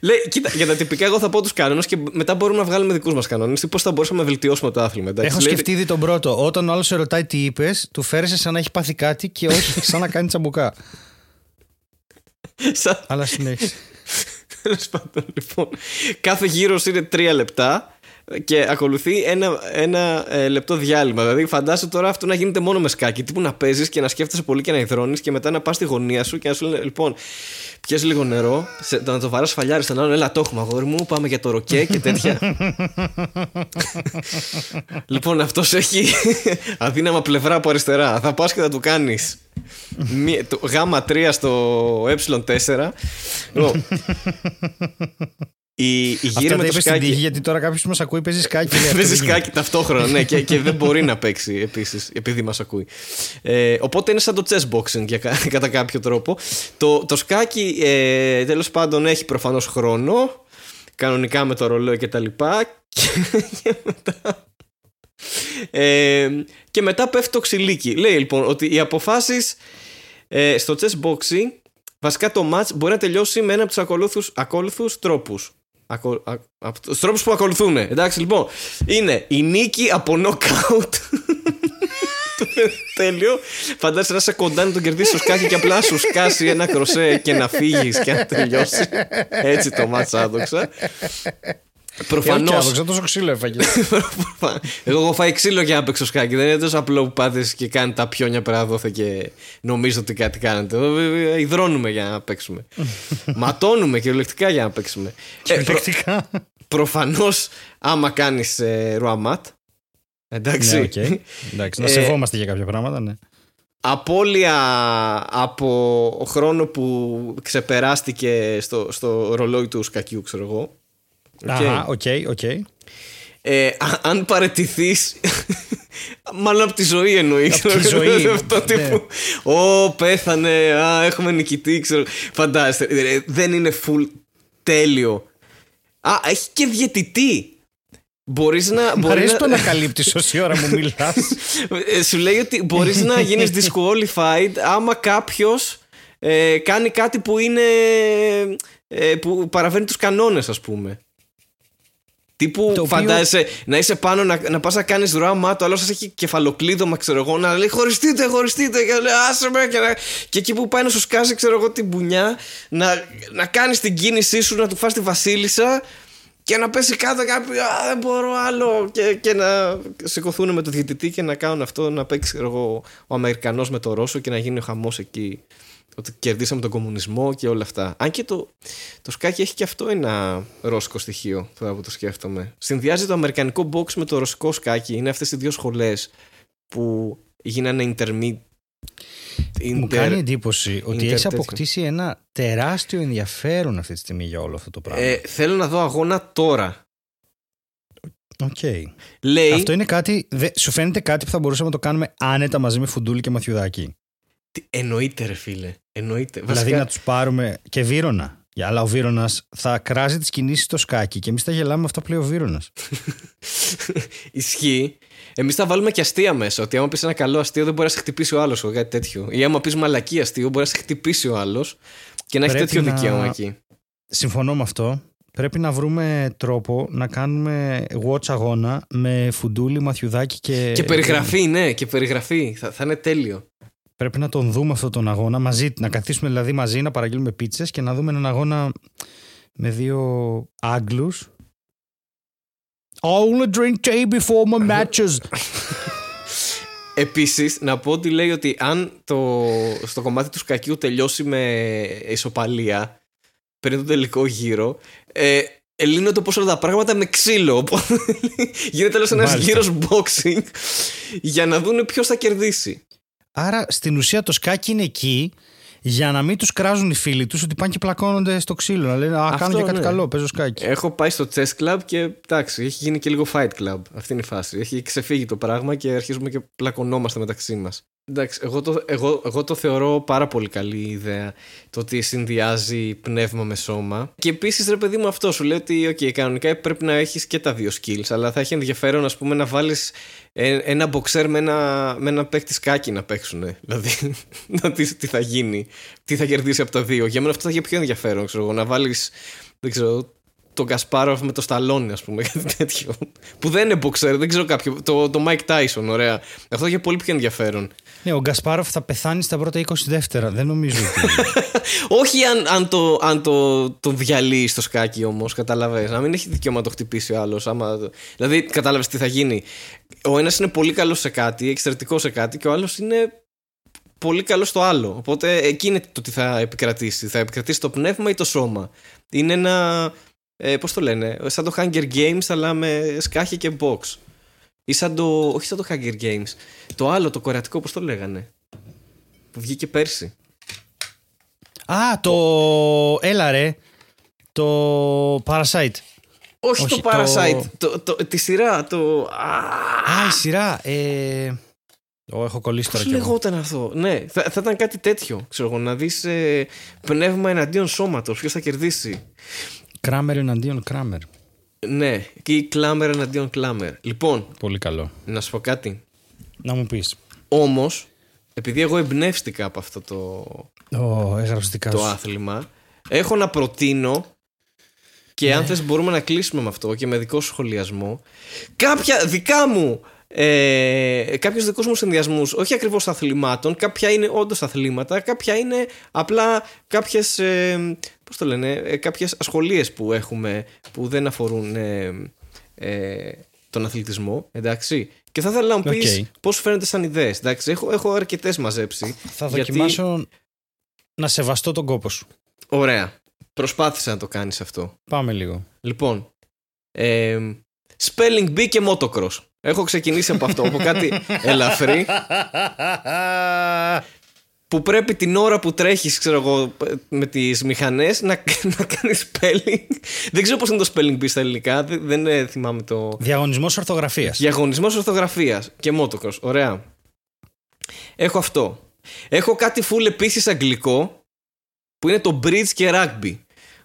Λέει, κοίτα, για τα τυπικά, εγώ θα πω τους κανόνες και μετά μπορούμε να βγάλουμε δικούς μας κανόνες. Πώς θα μπορούσαμε να βελτιώσουμε το άθλημα. εντάξει. Έχω Λέει- σκεφτεί ήδη τον πρώτο. Όταν ο άλλος σε ρωτάει τι είπες, του φέρεσαι σαν να έχει πάθει κάτι και όχι [laughs] σαν να κάνει τσαμπουκά. Σαν- Αλλά συνέχισε. [laughs] Τέλος πάντων, λοιπόν. Κάθε γύρος είναι τρία λεπτά και ακολουθεί ένα, ένα ε, λεπτό διάλειμμα. Δηλαδή, φαντάσου τώρα αυτό να γίνεται μόνο με σκάκι. Τύπου να παίζεις και να σκέφτεσαι πολύ και να υδρώνεις και μετά να πας στη γωνία σου και να σου λένε: Λοιπόν, πιες λίγο νερό, σε, να το βαράς φαλιάρι στον άλλον. Έλα, το έχουμε, αγόρι μου. Πάμε για το ροκέ και τέτοια. λοιπόν, αυτός έχει [laughs] αδύναμα πλευρά από αριστερά. Θα πας και θα του κάνεις. Γάμα 3 στο ε4. Λοιπόν, η, η γύρι Αυτά με τα το είπες στην σκάκι. τύχη γιατί τώρα κάποιος που μας ακούει παίζει σκάκι. λέει, [laughs] αυτό Παίζει δεν γίνεται. σκάκι ταυτόχρονα, ναι, και, και δεν μπορεί [laughs] να παίξει επίσης, επειδή μας ακούει. Ε, οπότε είναι σαν το chess boxing για, κα- [laughs] κατά κάποιο τρόπο. Το, το σκάκι ε, τέλος πάντων έχει προφανώς χρόνο, κανονικά με το ρολόι και τα λοιπά. Και, και μετά. Ε, και μετά πέφτει το ξυλίκι. Λέει λοιπόν ότι οι αποφάσεις ε, στο chess boxing, βασικά το match μπορεί να τελειώσει με ένα από τους ακόλουθους, ακόλουθους τρόπους. Ακο, α, από τους τρόπους που ακολουθούν. Εντάξει λοιπόν, είναι η νίκη από knockout. [laughs] Τέλειο. Φαντάζεσαι να είσαι κοντά να τον κερδίσεις στο σκάκι και απλά να σου σκάσει ένα κροσέ και να φύγεις και να τελειώσεις. Έτσι το ματς άδοξα. Ε, όχι, Προφανώς. άδοξα, τόσο ξύλο έφαγες. [laughs] Εγώ έχω φάει ξύλο για να παίξω σκάκι. Δεν είναι τόσο απλό που πάτε και κάνετε τα πιόνια πέρα δώθε και νομίζω ότι κάτι κάνετε. Εδώ ε, ιδρώνουμε για να παίξουμε. [laughs] Ματώνουμε κυριολεκτικά για να παίξουμε. Ε, προ, Κυριολεκτικά. Προφανώς, άμα κάνεις ε, ρουά ματ. Εντάξει. Ναι, οκ. Εντάξει, να Ε, σεβόμαστε για κάποια πράγματα, ναι. Απόλυα από χρόνο που ξεπεράστηκε στο, στο ρολόι του σκακιού, ξέρω εγώ. Οκ. Αχα, οκ, οκ. Ε, α- αν παραιτηθείς. Μάλλον από τη ζωή εννοείς. Από τη ζωή, [laughs] Αυτό ναι. τύπου. Ω, πέθανε. Α, έχουμε νικητή. Ξέρω. Φαντάζεστε. ε, Δεν είναι full τέλειο. Α, έχει και διαιτητή. Μπορείς να. Μ' μπορεί αρέσει να- το ανακαλύπτεις [laughs] όση ώρα μου μιλάς. Ε, Σου λέει ότι μπορείς να γίνεις disqualified άμα κάποιος ε, κάνει κάτι που είναι. ε, που παραβαίνει τους κανόνες, ας πούμε. Τύπου Το οποίο- φαντάζεσαι να είσαι πάνω να, να πας να κάνεις ράμα, το άλλο σας έχει κεφαλοκλείδωμα, ξέρω εγώ, να λέει χωριστείτε, χωριστείτε, και λέει άσε με και, να... και εκεί που πάει να σου σκάσει, ξέρω εγώ, την μπουνιά, να, να κάνεις την κίνησή σου, να του φας τη βασίλισσα και να πέσει κάτω κάποιο, α, δεν μπορώ άλλο και, και να σηκωθούν με το διαιτητή και να κάνουν αυτό, να παίξει ξέρω εγώ, ο Αμερικανός με το Ρώσο και να γίνει ο χαμός εκεί ότι κερδίσαμε τον κομμουνισμό και όλα αυτά. Αν και το, το σκάκι έχει και αυτό ένα ρώσικο στοιχείο, τώρα που το σκέφτομαι. Συνδυάζει το αμερικανικό box με το ρωσικό σκάκι. Είναι αυτές οι δύο σχολές που γίνανε intermediate. Μου κάνει εντύπωση ότι Inter έχει τέτοιο. αποκτήσει ένα τεράστιο ενδιαφέρον αυτή τη στιγμή για όλο αυτό το πράγμα. Ε, θέλω να δω αγώνα τώρα. Οκ. Λέει. Αυτό είναι κάτι. δε- σου φαίνεται κάτι που θα μπορούσαμε να το κάνουμε άνετα μαζί με Φουντούλη και Μαθιουδάκη. Τι- Εννοείται, ρε φίλε. Εννοείται. Δηλαδή Βασικά, να τους πάρουμε και Βύρωνα. Για αλλά ο Βύρωνας θα κράζει τις κινήσεις στο σκάκι και εμείς θα γελάμε με αυτά που λέει ο Βύρωνας. [laughs] Ισχύει. Εμείς θα βάλουμε και αστεία μέσα. Ότι άμα πεις ένα καλό αστείο δεν μπορεί να σε χτυπήσει ο άλλος ή κάτι τέτοιο. Ή άμα πεις μαλακία αστείο μπορεί να σε χτυπήσει ο άλλος και να έχει Πρέπει τέτοιο να- δικαίωμα εκεί. Συμφωνώ με αυτό. Πρέπει να βρούμε τρόπο να κάνουμε watch αγώνα με φουντούλη, μαθιουδάκι και. Και περιγραφή, ναι, και περιγραφή. Θα, θα είναι τέλειο. Πρέπει να τον δούμε αυτόν τον αγώνα μαζί, να καθίσουμε δηλαδή μαζί να παραγγείλουμε πίτσες και να δούμε έναν αγώνα με δύο Άγγλους. I only drink tea before my matches. [laughs] Επίσης, να πω ότι λέει ότι αν το, στο κομμάτι του σκακιού τελειώσει με ισοπαλία πριν τον τελικό γύρο, ε, λύνονται όπως όλα τα πράγματα με ξύλο. Οπότε [laughs] γίνεται τέλο ένας Μάλιστα. γύρος boxing για να δουν ποιος θα κερδίσει. Άρα στην ουσία το σκάκι είναι εκεί για να μην τους κράζουν οι φίλοι τους ότι πάνε και πλακώνονται στο ξύλο. Να λένε Α, Αυτό, κάνω και κάτι ναι. καλό, παίζω σκάκι. Έχω πάει στο chess club και εντάξει, έχει γίνει και λίγο fight club. Αυτή είναι η φάση. Έχει ξεφύγει το πράγμα και αρχίζουμε και πλακωνόμαστε μεταξύ μας. Εντάξει, εγώ το, εγώ, εγώ το θεωρώ πάρα πολύ καλή ιδέα το ότι συνδυάζει πνεύμα με σώμα. Και επίσης, ρε παιδί μου, αυτό σου λέει ότι, OK, κανονικά πρέπει να έχεις και τα δύο skills, αλλά θα έχει ενδιαφέρον, ας πούμε, να βάλεις ένα μποξέρ με ένα, με ένα παίχτη σκάκι να παίξουν. Δηλαδή, [laughs] να δεις τι θα γίνει, τι θα κερδίσει από τα δύο. Για μένα αυτό θα έχει πιο ενδιαφέρον, ξέρω εγώ, να βάλεις, δεν ξέρω, τον Κασπάροφ με το Σταλόνι, ας πούμε, [laughs] κάτι τέτοιο. Που δεν είναι μποξέρ, δεν ξέρω κάποιο. Το, το Mike Tyson, ωραία. Αυτό θα έχει πολύ πιο ενδιαφέρον. Ναι, ο Γκασπάροφ θα πεθάνει στα πρώτα 20 δεύτερα. Δεν νομίζω ότι. [laughs] Όχι αν, αν, το, αν το, το διαλύει στο σκάκι όμως, καταλαβες. Να μην έχει δικαίωμα να το χτυπήσει ο άλλος. Δηλαδή, κατάλαβες τι θα γίνει. Ο ένας είναι πολύ καλός σε κάτι, εξαιρετικός σε κάτι, και ο άλλος είναι πολύ καλός στο άλλο. Οπότε εκεί είναι το τι θα επικρατήσει. Θα επικρατήσει το πνεύμα ή το σώμα. Είναι ένα. Ε, Πώς το λένε, σαν το Hunger Games, αλλά με σκάχη και box. Ή σαν το. Όχι σαν το Hunger Games. Το άλλο, το κορεατικό, πώς το λέγανε; Που βγήκε πέρσι. Α, το. Έλα ρε. Το Parasite. Όχι, Όχι, το Parasite. Το... Το, τη σειρά. Το. Α, η σειρά. Ε... Ω, έχω κολλήσει τώρα Πώς κι εγώ. λεγόταν αυτό; Ναι, θα, θα ήταν κάτι τέτοιο. Ξέρω εγώ, να δεις ε, πνεύμα εναντίον σώματος. Ποιος θα κερδίσει. Κράμερ εναντίον Κράμερ. Ναι, και η κλάμερ εναντίον κλάμερ. Λοιπόν, Πολύ καλό. να σου πω κάτι. Να μου πεις. Όμως, επειδή εγώ εμπνεύστηκα από αυτό το, Ω, έγραψες δικά το σου. άθλημα, έχω να προτείνω και Ναι. αν θες μπορούμε να κλείσουμε με αυτό και με δικό σου σχολιασμό κάποια δικά μου ε, κάποιους δικούς μου συνδυασμούς όχι ακριβώς αθλημάτων κάποια είναι όντως αθλήματα κάποια είναι απλά κάποιες ε, πώς το λένε ε, κάποιες ασχολίες που έχουμε που δεν αφορούν ε, ε, τον αθλητισμό εντάξει και θα ήθελα να μου πεις Οκ. πώς σου φαίνεται σαν ιδέες εντάξει έχω, έχω αρκετές μαζέψει Θα γιατί- δοκιμάσω να σεβαστώ τον κόπο σου. Ωραία. Προσπάθησα να το κάνεις αυτό. Πάμε λίγο. Λοιπόν, ε, spelling bee και motocross. Έχω ξεκινήσει από αυτό, από κάτι [laughs] ελαφρύ που πρέπει την ώρα που τρέχεις, ξέρω εγώ, με τις μηχανές να, [laughs] να κάνεις spelling. Δεν ξέρω πώς είναι το spelling bee στα ελληνικά, δεν, δεν ε, θυμάμαι το... Διαγωνισμός ορθογραφίας. Διαγωνισμός ορθογραφίας και motocross. Ωραία. Έχω αυτό. Έχω κάτι full επίσης αγγλικό που είναι το bridge και rugby.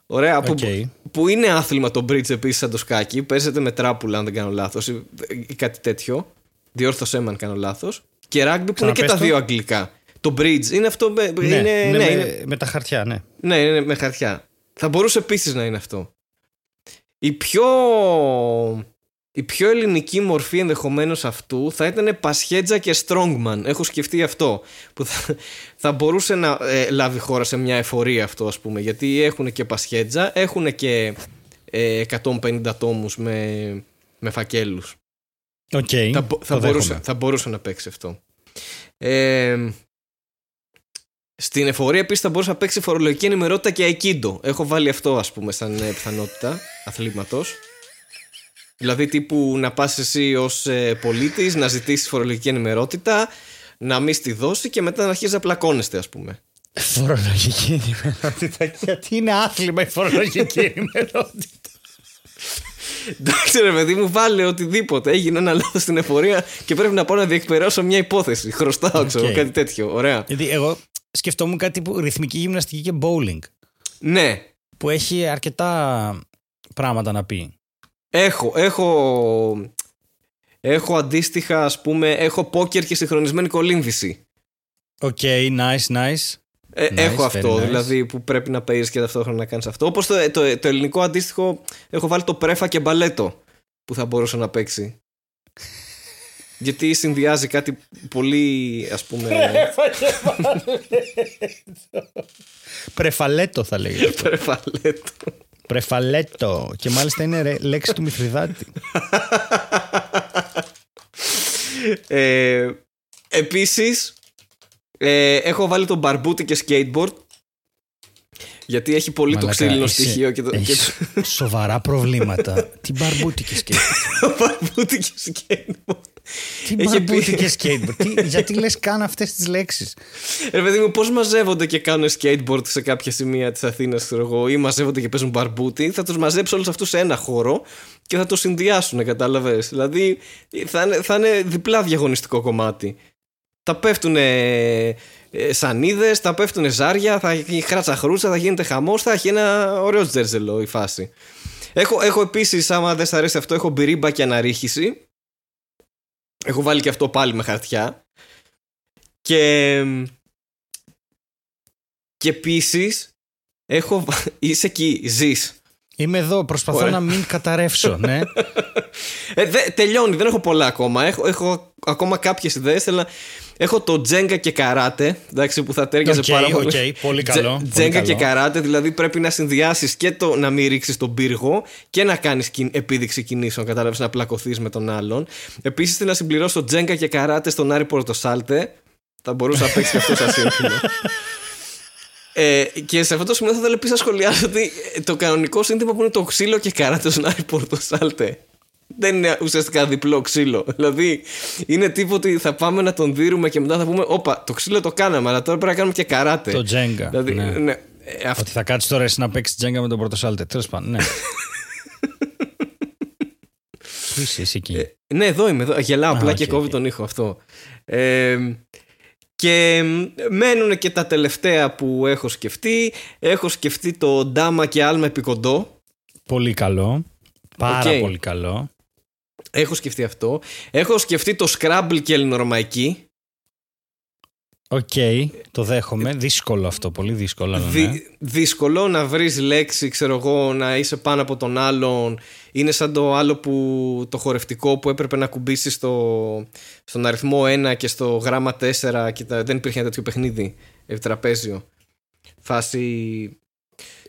Ωραία. Που, Οκ. που είναι άθλημα το bridge επίσης σαν το σκάκι. Παίζεται με τράπουλα αν δεν κάνω λάθος ή, ή κάτι τέτοιο. Διόρθωσέ με αν κάνω λάθος. Και rugby που είναι και Ξαναπες τα το. δύο αγγλικά. Το bridge είναι αυτό. με- Ναι, είναι, ναι, ναι, με, είναι- με τα χαρτιά, ναι. ναι, είναι με χαρτιά. Θα μπορούσε επίσης να είναι αυτό. Η πιο, η πιο ελληνική μορφή ενδεχομένως αυτού θα ήταν Πασχέτζα και Strongman. Έχω σκεφτεί αυτό. Που θα, θα μπορούσε να ε, λάβει χώρα σε μια εφορία αυτό ας πούμε. Γιατί έχουν και Πασχέτζα, έχουν και ε, 150 τόμους με, με φακέλους. Οκ. Θα, μπο- θα, το μπορούσε, δέχομαι. θα μπορούσε να παίξει αυτό. Ε, στην εφορία επίσης θα μπορούσε να παίξει φορολογική ενημερότητα και aikido. Έχω βάλει αυτό, ας πούμε, σαν ε, πιθανότητα αθλήματος. Δηλαδή, τύπου να πας εσύ ως ε, πολίτης να ζητήσεις φορολογική ενημερότητα, να μην στη δώσει και μετά να αρχίσει να πλακώνεστε, ας πούμε. Φορολογική ενημερότητα. Γιατί είναι άθλημα η φορολογική ενημερότητα; Εντάξει, ρε παιδί μου, βάλε οτιδήποτε. Έγινε ένα λάθος στην εφορία και πρέπει να πάω να διεκπεραιώσω μια υπόθεση. Χρωστάω, ξέρω, Οκ. κάτι τέτοιο. Ωραία. Γιατί εγώ σκεφτόμουν κάτι που ρυθμική γυμναστική και bowling. Ναι, Που έχει αρκετά πράγματα να πει. Έχω, έχω, έχω αντίστοιχα ας πούμε, έχω πόκερ και συγχρονισμένη κολύμβηση. Οκ, nice, nice. Ε, Nice, έχω very αυτό, nice. δηλαδή που πρέπει να παίζεις και ταυτόχρονα να κάνεις αυτό. Όπως το, το, το ελληνικό αντίστοιχο έχω βάλει το πρέφα και μπαλέτο που θα μπορούσε να παίξει. Γιατί συνδυάζει κάτι πολύ ας πούμε [laughs] Πρεφαλέτο θα λέγεται. πρεφαλέτο. Πρεφαλέτο. Και μάλιστα είναι ρε, λέξη του Μηθριδάτη. Ε, επίσης ε, έχω βάλει το μπαρμπούτι και skateboard γιατί έχει πολύ το Μαλάκα, ξύλινο είσαι- στοιχείο και το, και έχεις σοβαρά προβλήματα. Τι μπαρμπούτι και [laughs] σκέφτεσαι. το μπαρμπούτι και skateboard Τι Είχε μπαρμπούτι πει- και skateboard. Τι, γιατί λες καν αυτές τις λέξεις; Ρε παιδί μου, πώς μαζεύονται και κάνουν skateboard σε κάποια σημεία της Αθήνας, ξέρω εγώ, ή μαζεύονται και παίζουν μπαρμπούτι. Θα τους μαζέψει όλους αυτούς σε ένα χώρο και θα το συνδυάσουν, κατάλαβες; Δηλαδή θα είναι, θα είναι διπλά διαγωνιστικό κομμάτι. Θα πέφτουν ε, σανίδες, θα πέφτουν ζάρια, θα έχει χράτσα χρούτσα, θα γίνεται χαμός, θα έχει ένα ωραίο τζέρζελο η φάση. Έχω, έχω επίσης, άμα δεν σα αρέσει αυτό, έχω μπυρίμπα και αναρρίχηση. Έχω βάλει και αυτό πάλι με χαρτιά. Και. Και επίσης. Έχω. βα- [laughs] Είσαι εκεί, ζεις. Είμαι εδώ, προσπαθώ Ωραία. να μην καταρρεύσω, ναι. [laughs] Ε, δε, τελειώνει, δεν έχω πολλά ακόμα. Έχω, έχω ακόμα κάποιες ιδέες. Έχω το τζέγκα και καράτε. Εντάξει, που θα ταίριαζε Οκ, πάρα πολύ. οκ, πολύ Τζε- καλό, πολύ Τζέγκα καλό. και καράτε, δηλαδή πρέπει να συνδυάσεις και το να μην ρίξεις τον πύργο και να κάνεις επίδειξη κινήσεων. Κατάλαβες να πλακωθείς με τον άλλον. Επίσης θέλω να συμπληρώσω τζέγκα και καράτε στον Άρη Πορτοσάλτε. Θα μπορούσε να παίξει και αυτό σαν σύνθημα. Ε, και σε αυτό το σημείο θα ήθελα επίσης να σχολιάσω ότι ε, το κανονικό σύνθημα που είναι το ξύλο και καράτε στον Άρη Πορτοσάλτε δεν είναι ουσιαστικά διπλό ξύλο. [laughs] Δηλαδή είναι τύπου ότι θα πάμε να τον δείρουμε και μετά θα πούμε Όπα, το ξύλο το κάναμε, αλλά τώρα πρέπει να κάνουμε και καράτε. Το Jenga, Δηλαδή, ναι. ναι. Ε, αυτό- Ότι θα κάτσεις τώρα εσύ να παίξεις Jenga με τον Πορτοσάλτε. Τέλος πάντων, ναι. [laughs] Πού είσαι εσύ εκεί. Ε, ναι, εδώ είμαι. Εδώ. Γελάω Α, απλά οκ, και κόβει οκ. τον ήχο αυτό. Ε, και μένουν και τα τελευταία που έχω σκεφτεί. Έχω σκεφτεί το ντάμα και άλμα επί κοντώ. Πολύ καλό. Πάρα Οκ. πολύ καλό. Έχω σκεφτεί αυτό. Έχω σκεφτεί το Scrabble και ελληνορωμαϊκή. Οκ, το δέχομαι. Δύσκολο αυτό, πολύ δύσκολο. αλλά ναι. Δυ- δύσκολο να βρεις λέξη, ξέρω εγώ, να είσαι πάνω από τον άλλον. Είναι σαν το άλλο που το χορευτικό που έπρεπε να ακουμπήσεις στο, στον αριθμό 1 και στο γράμμα 4 και τα- δεν υπήρχε ένα τέτοιο παιχνίδι, ε, επιτραπέζιο. Φάση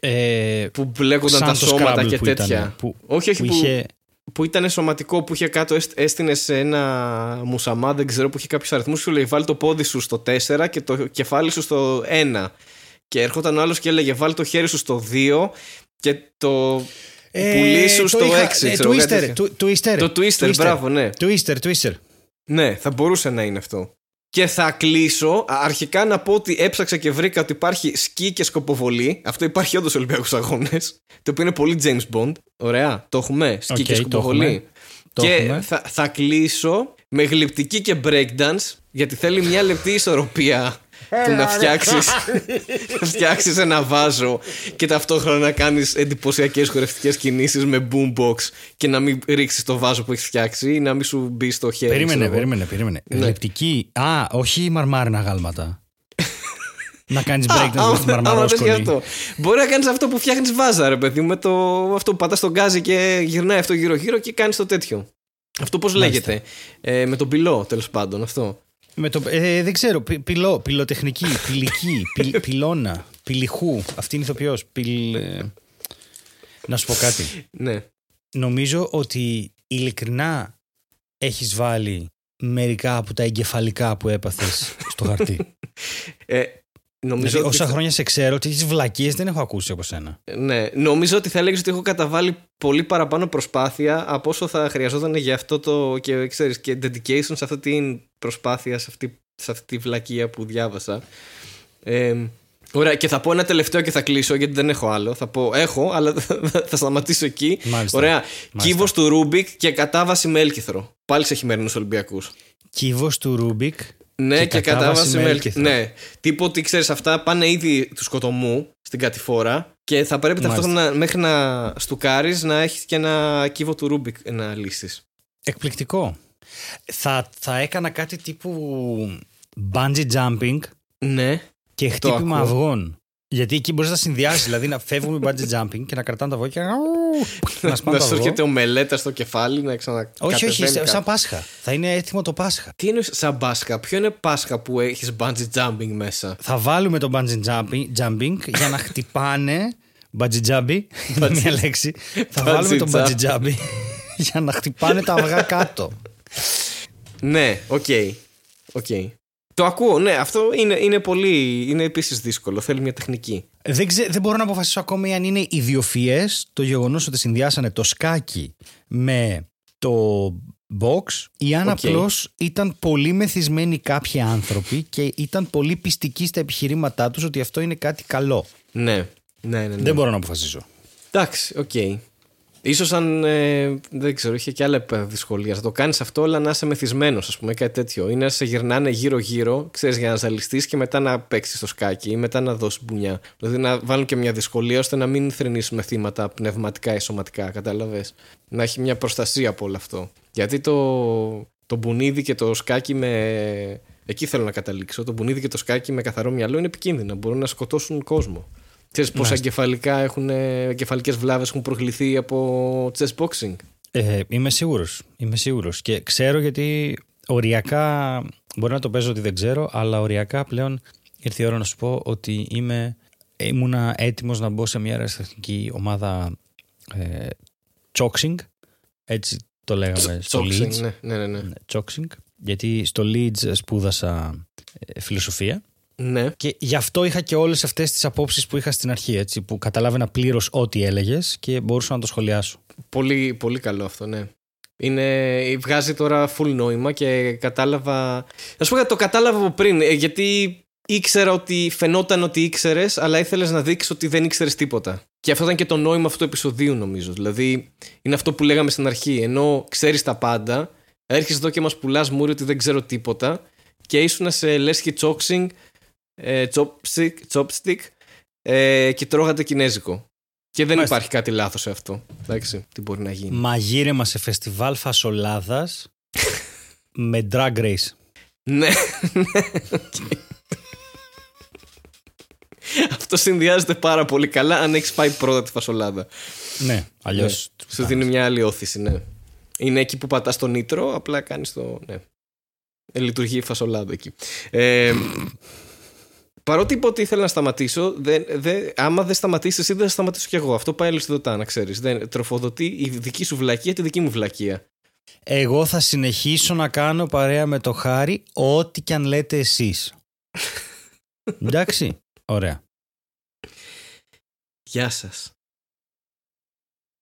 Ε, που μπλέκονταν σαν τα το σώματα Scrabble και που τέτοια. ήτανε, που- όχι, όχι, που που, είχε... που ήταν σωματικό, που είχε κάτω, έστεινε σε ένα μουσαμά, δεν ξέρω, που είχε κάποιους αριθμούς. Σου λέει βάλει το πόδι σου στο 4 και το κεφάλι σου στο 1. Και έρχονταν ο άλλος και έλεγε βάλει το χέρι σου στο 2 και το πουλί σου το στο είχα- 6. ε, ξέρω, κάτι Twister, τέτοιο. του- Twister. Το Twister, μπράβο, ναι. Twister, Twister. Ναι, θα μπορούσε να είναι αυτό. Και θα κλείσω αρχικά να πω ότι έψαξα και βρήκα ότι υπάρχει σκι και σκοποβολή. Αυτό υπάρχει όντως Ολυμπιακούς Αγώνες. Το οποίο είναι πολύ James Bond. Ωραία, το έχουμε; Σκι Οκ, και το σκοποβολή. έχουμε. Το και έχουμε. θα, θα κλείσω με γλυπτική και breakdance γιατί θέλει μια λεπτή ισορροπία του να φτιάξεις, να φτιάξεις ένα βάζο και ταυτόχρονα να κάνεις εντυπωσιακές χορευτικές κινήσεις με boombox και να μην ρίξεις το βάζο που έχεις φτιάξει ή να μην σου μπει στο χέρι. Περίμενε, ξέρω εγώ. περίμενε, περίμενε. Ναι. Γλυπτική. Α, όχι μαρμάρινα γάλματα. [laughs] να κάνεις Α, breakdance με άμα- τη άμα θες και μαρμαρόσκολη. αυτό. Μπορεί να κάνεις αυτό που φτιάχνεις βάζα, ρε παιδί, με το αυτό που πατάς τον γκάζι και γυρνάει αυτό γύρω-γύρω και κάνεις το τέτοιο. Αυτό πώς Μάλιστα. λέγεται; Ε, με τον πυλό, τέλος πάντων, αυτό. Με το, ε, δεν ξέρω, πι, πυλό, πυλοτεχνική, πυλική, [laughs] πυλ, πυλώνα, πυλιχού. Αυτή είναι ηθοποιός. Πυλ, ε, να σου πω κάτι. Ναι. Νομίζω ότι ειλικρινά έχεις βάλει μερικά από τα εγκεφαλικά που έπαθες στο χαρτί. Ε, νομίζω, δηλαδή, ότι όσα θα- χρόνια σε ξέρω ότι τις βλακίες δεν έχω ακούσει από σένα. ναι, νομίζω ότι θα έλεγες ότι έχω καταβάλει πολύ παραπάνω προσπάθεια από όσο θα χρειαζόταν για αυτό το. και, ξέρεις, και dedication σε αυτή την προσπάθεια, σε αυτή, σε αυτή τη βλακεία που διάβασα. Ε, Ωραία, και θα πω ένα τελευταίο και θα κλείσω γιατί δεν έχω άλλο. Θα πω έχω, αλλά [laughs] θα σταματήσω εκεί. Μάλιστα. Ωραία. Μάλιστα. Κύβος του Ρούμπικ και κατάβαση με έλκυθρο. Πάλι σε χειμερινούς Ολυμπιακούς. Κύβος του Ρούμπικ. Ναι, και, Και κατάβαση, κατάβαση με με έλκυθρο. έλκυθρο. Ναι. Τύπου ότι ξέρεις, αυτά πάνε ήδη του σκοτωμού στην κατηφόρα και θα πρέπει Μάλιστα. ταυτόχρονα μέχρι να στουκάρεις να έχεις και ένα κύβο του Ρούμπικ να λύσεις. Εκπληκτικό. Θα, θα έκανα κάτι τύπου bungee jumping Ναι. και χτύπημα ακούω. αυγών. Γιατί εκεί μπορείς να συνδυάσεις, δηλαδή να φεύγουμε bungee jumping και να κρατάνε τα αυγό και να, να σπάνε να το σου αυγό. έρχεται ο μελέτας στο κεφάλι να ξανα. Όχι, όχι, κατεβαίνει σαν κάτω. Πάσχα. Θα είναι έτοιμο το Πάσχα. Τι είναι σαν Πάσχα, ποιο είναι Πάσχα που έχεις bungee jumping μέσα; Θα βάλουμε το bungee jumping, jumping για να χτυπάνε. Bungee jumping, είναι μια λέξη. Θα Bungee βάλουμε το jump. bungee jumping για να χτυπάνε τα αυγά κάτω. Ναι, οκ. Οκ. Το ακούω, ναι, αυτό είναι, είναι πολύ. είναι επίσης δύσκολο. Θέλει μια τεχνική. Δεν, ξε- δεν μπορώ να αποφασίσω ακόμη αν είναι ιδιοφυές το γεγονός ότι συνδυάσανε το σκάκι με το box ή αν Οκ. απλώς ήταν πολύ μεθυσμένοι κάποιοι άνθρωποι και ήταν πολύ πειστικοί στα επιχειρήματά τους ότι αυτό είναι κάτι καλό. Ναι. Ναι, ναι, ναι. Δεν μπορώ να αποφασίσω. Εντάξει, οκ. Ίσως αν, ε, δεν ξέρω, είχε και άλλα επίπεδα δυσκολία. Θα το κάνεις αυτό, αλλά να είσαι μεθυσμένος, ας πούμε, κάτι τέτοιο. Ή να σε γυρνάνε γύρω-γύρω, ξέρεις, για να ζαλιστείς και μετά να παίξεις το σκάκι ή μετά να δώσεις μπουνιά. Δηλαδή να βάλουν και μια δυσκολία ώστε να μην θρυνήσουμε θύματα πνευματικά ή σωματικά, κατάλαβες. Να έχει μια προστασία από όλο αυτό. Γιατί το, το μπουνίδι και το σκάκι με. Εκεί θέλω να καταλήξω. Το μπουνίδι και το σκάκι με καθαρό μυαλό είναι επικίνδυνα. Μπορούν να σκοτώσουν κόσμο. Ξέρεις πόσα Μάλιστα. εγκεφαλικά έχουν, εγκεφαλικές βλάβες έχουν προκληθεί από chess boxing; Ε, είμαι σίγουρος. Είμαι σίγουρος. Και ξέρω γιατί οριακά, μπορεί να το παίζω ότι δεν ξέρω, αλλά οριακά πλέον ήρθε η ώρα να σου πω ότι είμαι, ήμουνα έτοιμος να μπω σε μια αεραστατική ομάδα ε, Choxing, έτσι το λέγαμε στο Boxing, Leeds. ναι, ναι, ναι, ναι. Ναι, Choxing, γιατί στο Leeds σπούδασα ε, φιλοσοφία ναι. και γι' αυτό είχα και όλες αυτές τις απόψεις που είχα στην αρχή, έτσι, που καταλάβαινα πλήρως ό,τι έλεγες και μπορούσα να το σχολιάσω. Πολύ, πολύ καλό αυτό, ναι. Είναι, βγάζει τώρα full νόημα και κατάλαβα. Να σου πω κάτι, το κατάλαβα από πριν. ε, Γιατί ήξερα ότι φαινόταν ότι ήξερες, αλλά ήθελες να δείξεις ότι δεν ήξερες τίποτα. Και αυτό ήταν και το νόημα αυτού του επεισοδίου, νομίζω. Δηλαδή, είναι αυτό που λέγαμε στην αρχή. Ενώ ξέρεις τα πάντα, έρχεσαι εδώ και μας πουλάς μούρη ότι δεν ξέρω τίποτα και ήσουν σε λέσχη τσόξινγκ, ε, chopstick, chopstick ε, και τρώγατε κινέζικο. Και δεν Μάλιστα. υπάρχει κάτι λάθος σε αυτό. Εντάξει, τι μπορεί να γίνει. Μαγείρεμα σε φεστιβάλ φασολάδας [laughs] με drag race. Ναι, ναι, οκ. Αυτό συνδυάζεται πάρα πολύ καλά αν έχεις πάει πρώτα τη φασολάδα. Ναι, αλλιώς... Σου δίνει μια άλλη όθηση, ναι. Είναι εκεί που πατάς το νήτρο, απλά κάνεις το. Ναι. Ε, λειτουργεί η φασολάδα εκεί. Ε, παρότι είπα ότι ήθελα να σταματήσω, δεν, δεν, άμα δεν σταματήσεις, εσύ δεν θα σταματήσω κι εγώ. Αυτό πάει αλληλοσυντοτά, να ξέρεις. Τροφοδοτεί η δική σου βλακεία τη δική μου βλακεία. Εγώ θα συνεχίσω να κάνω παρέα με το χάρη ό,τι και αν λέτε εσείς. [laughs] Εντάξει, ωραία. Γεια σας.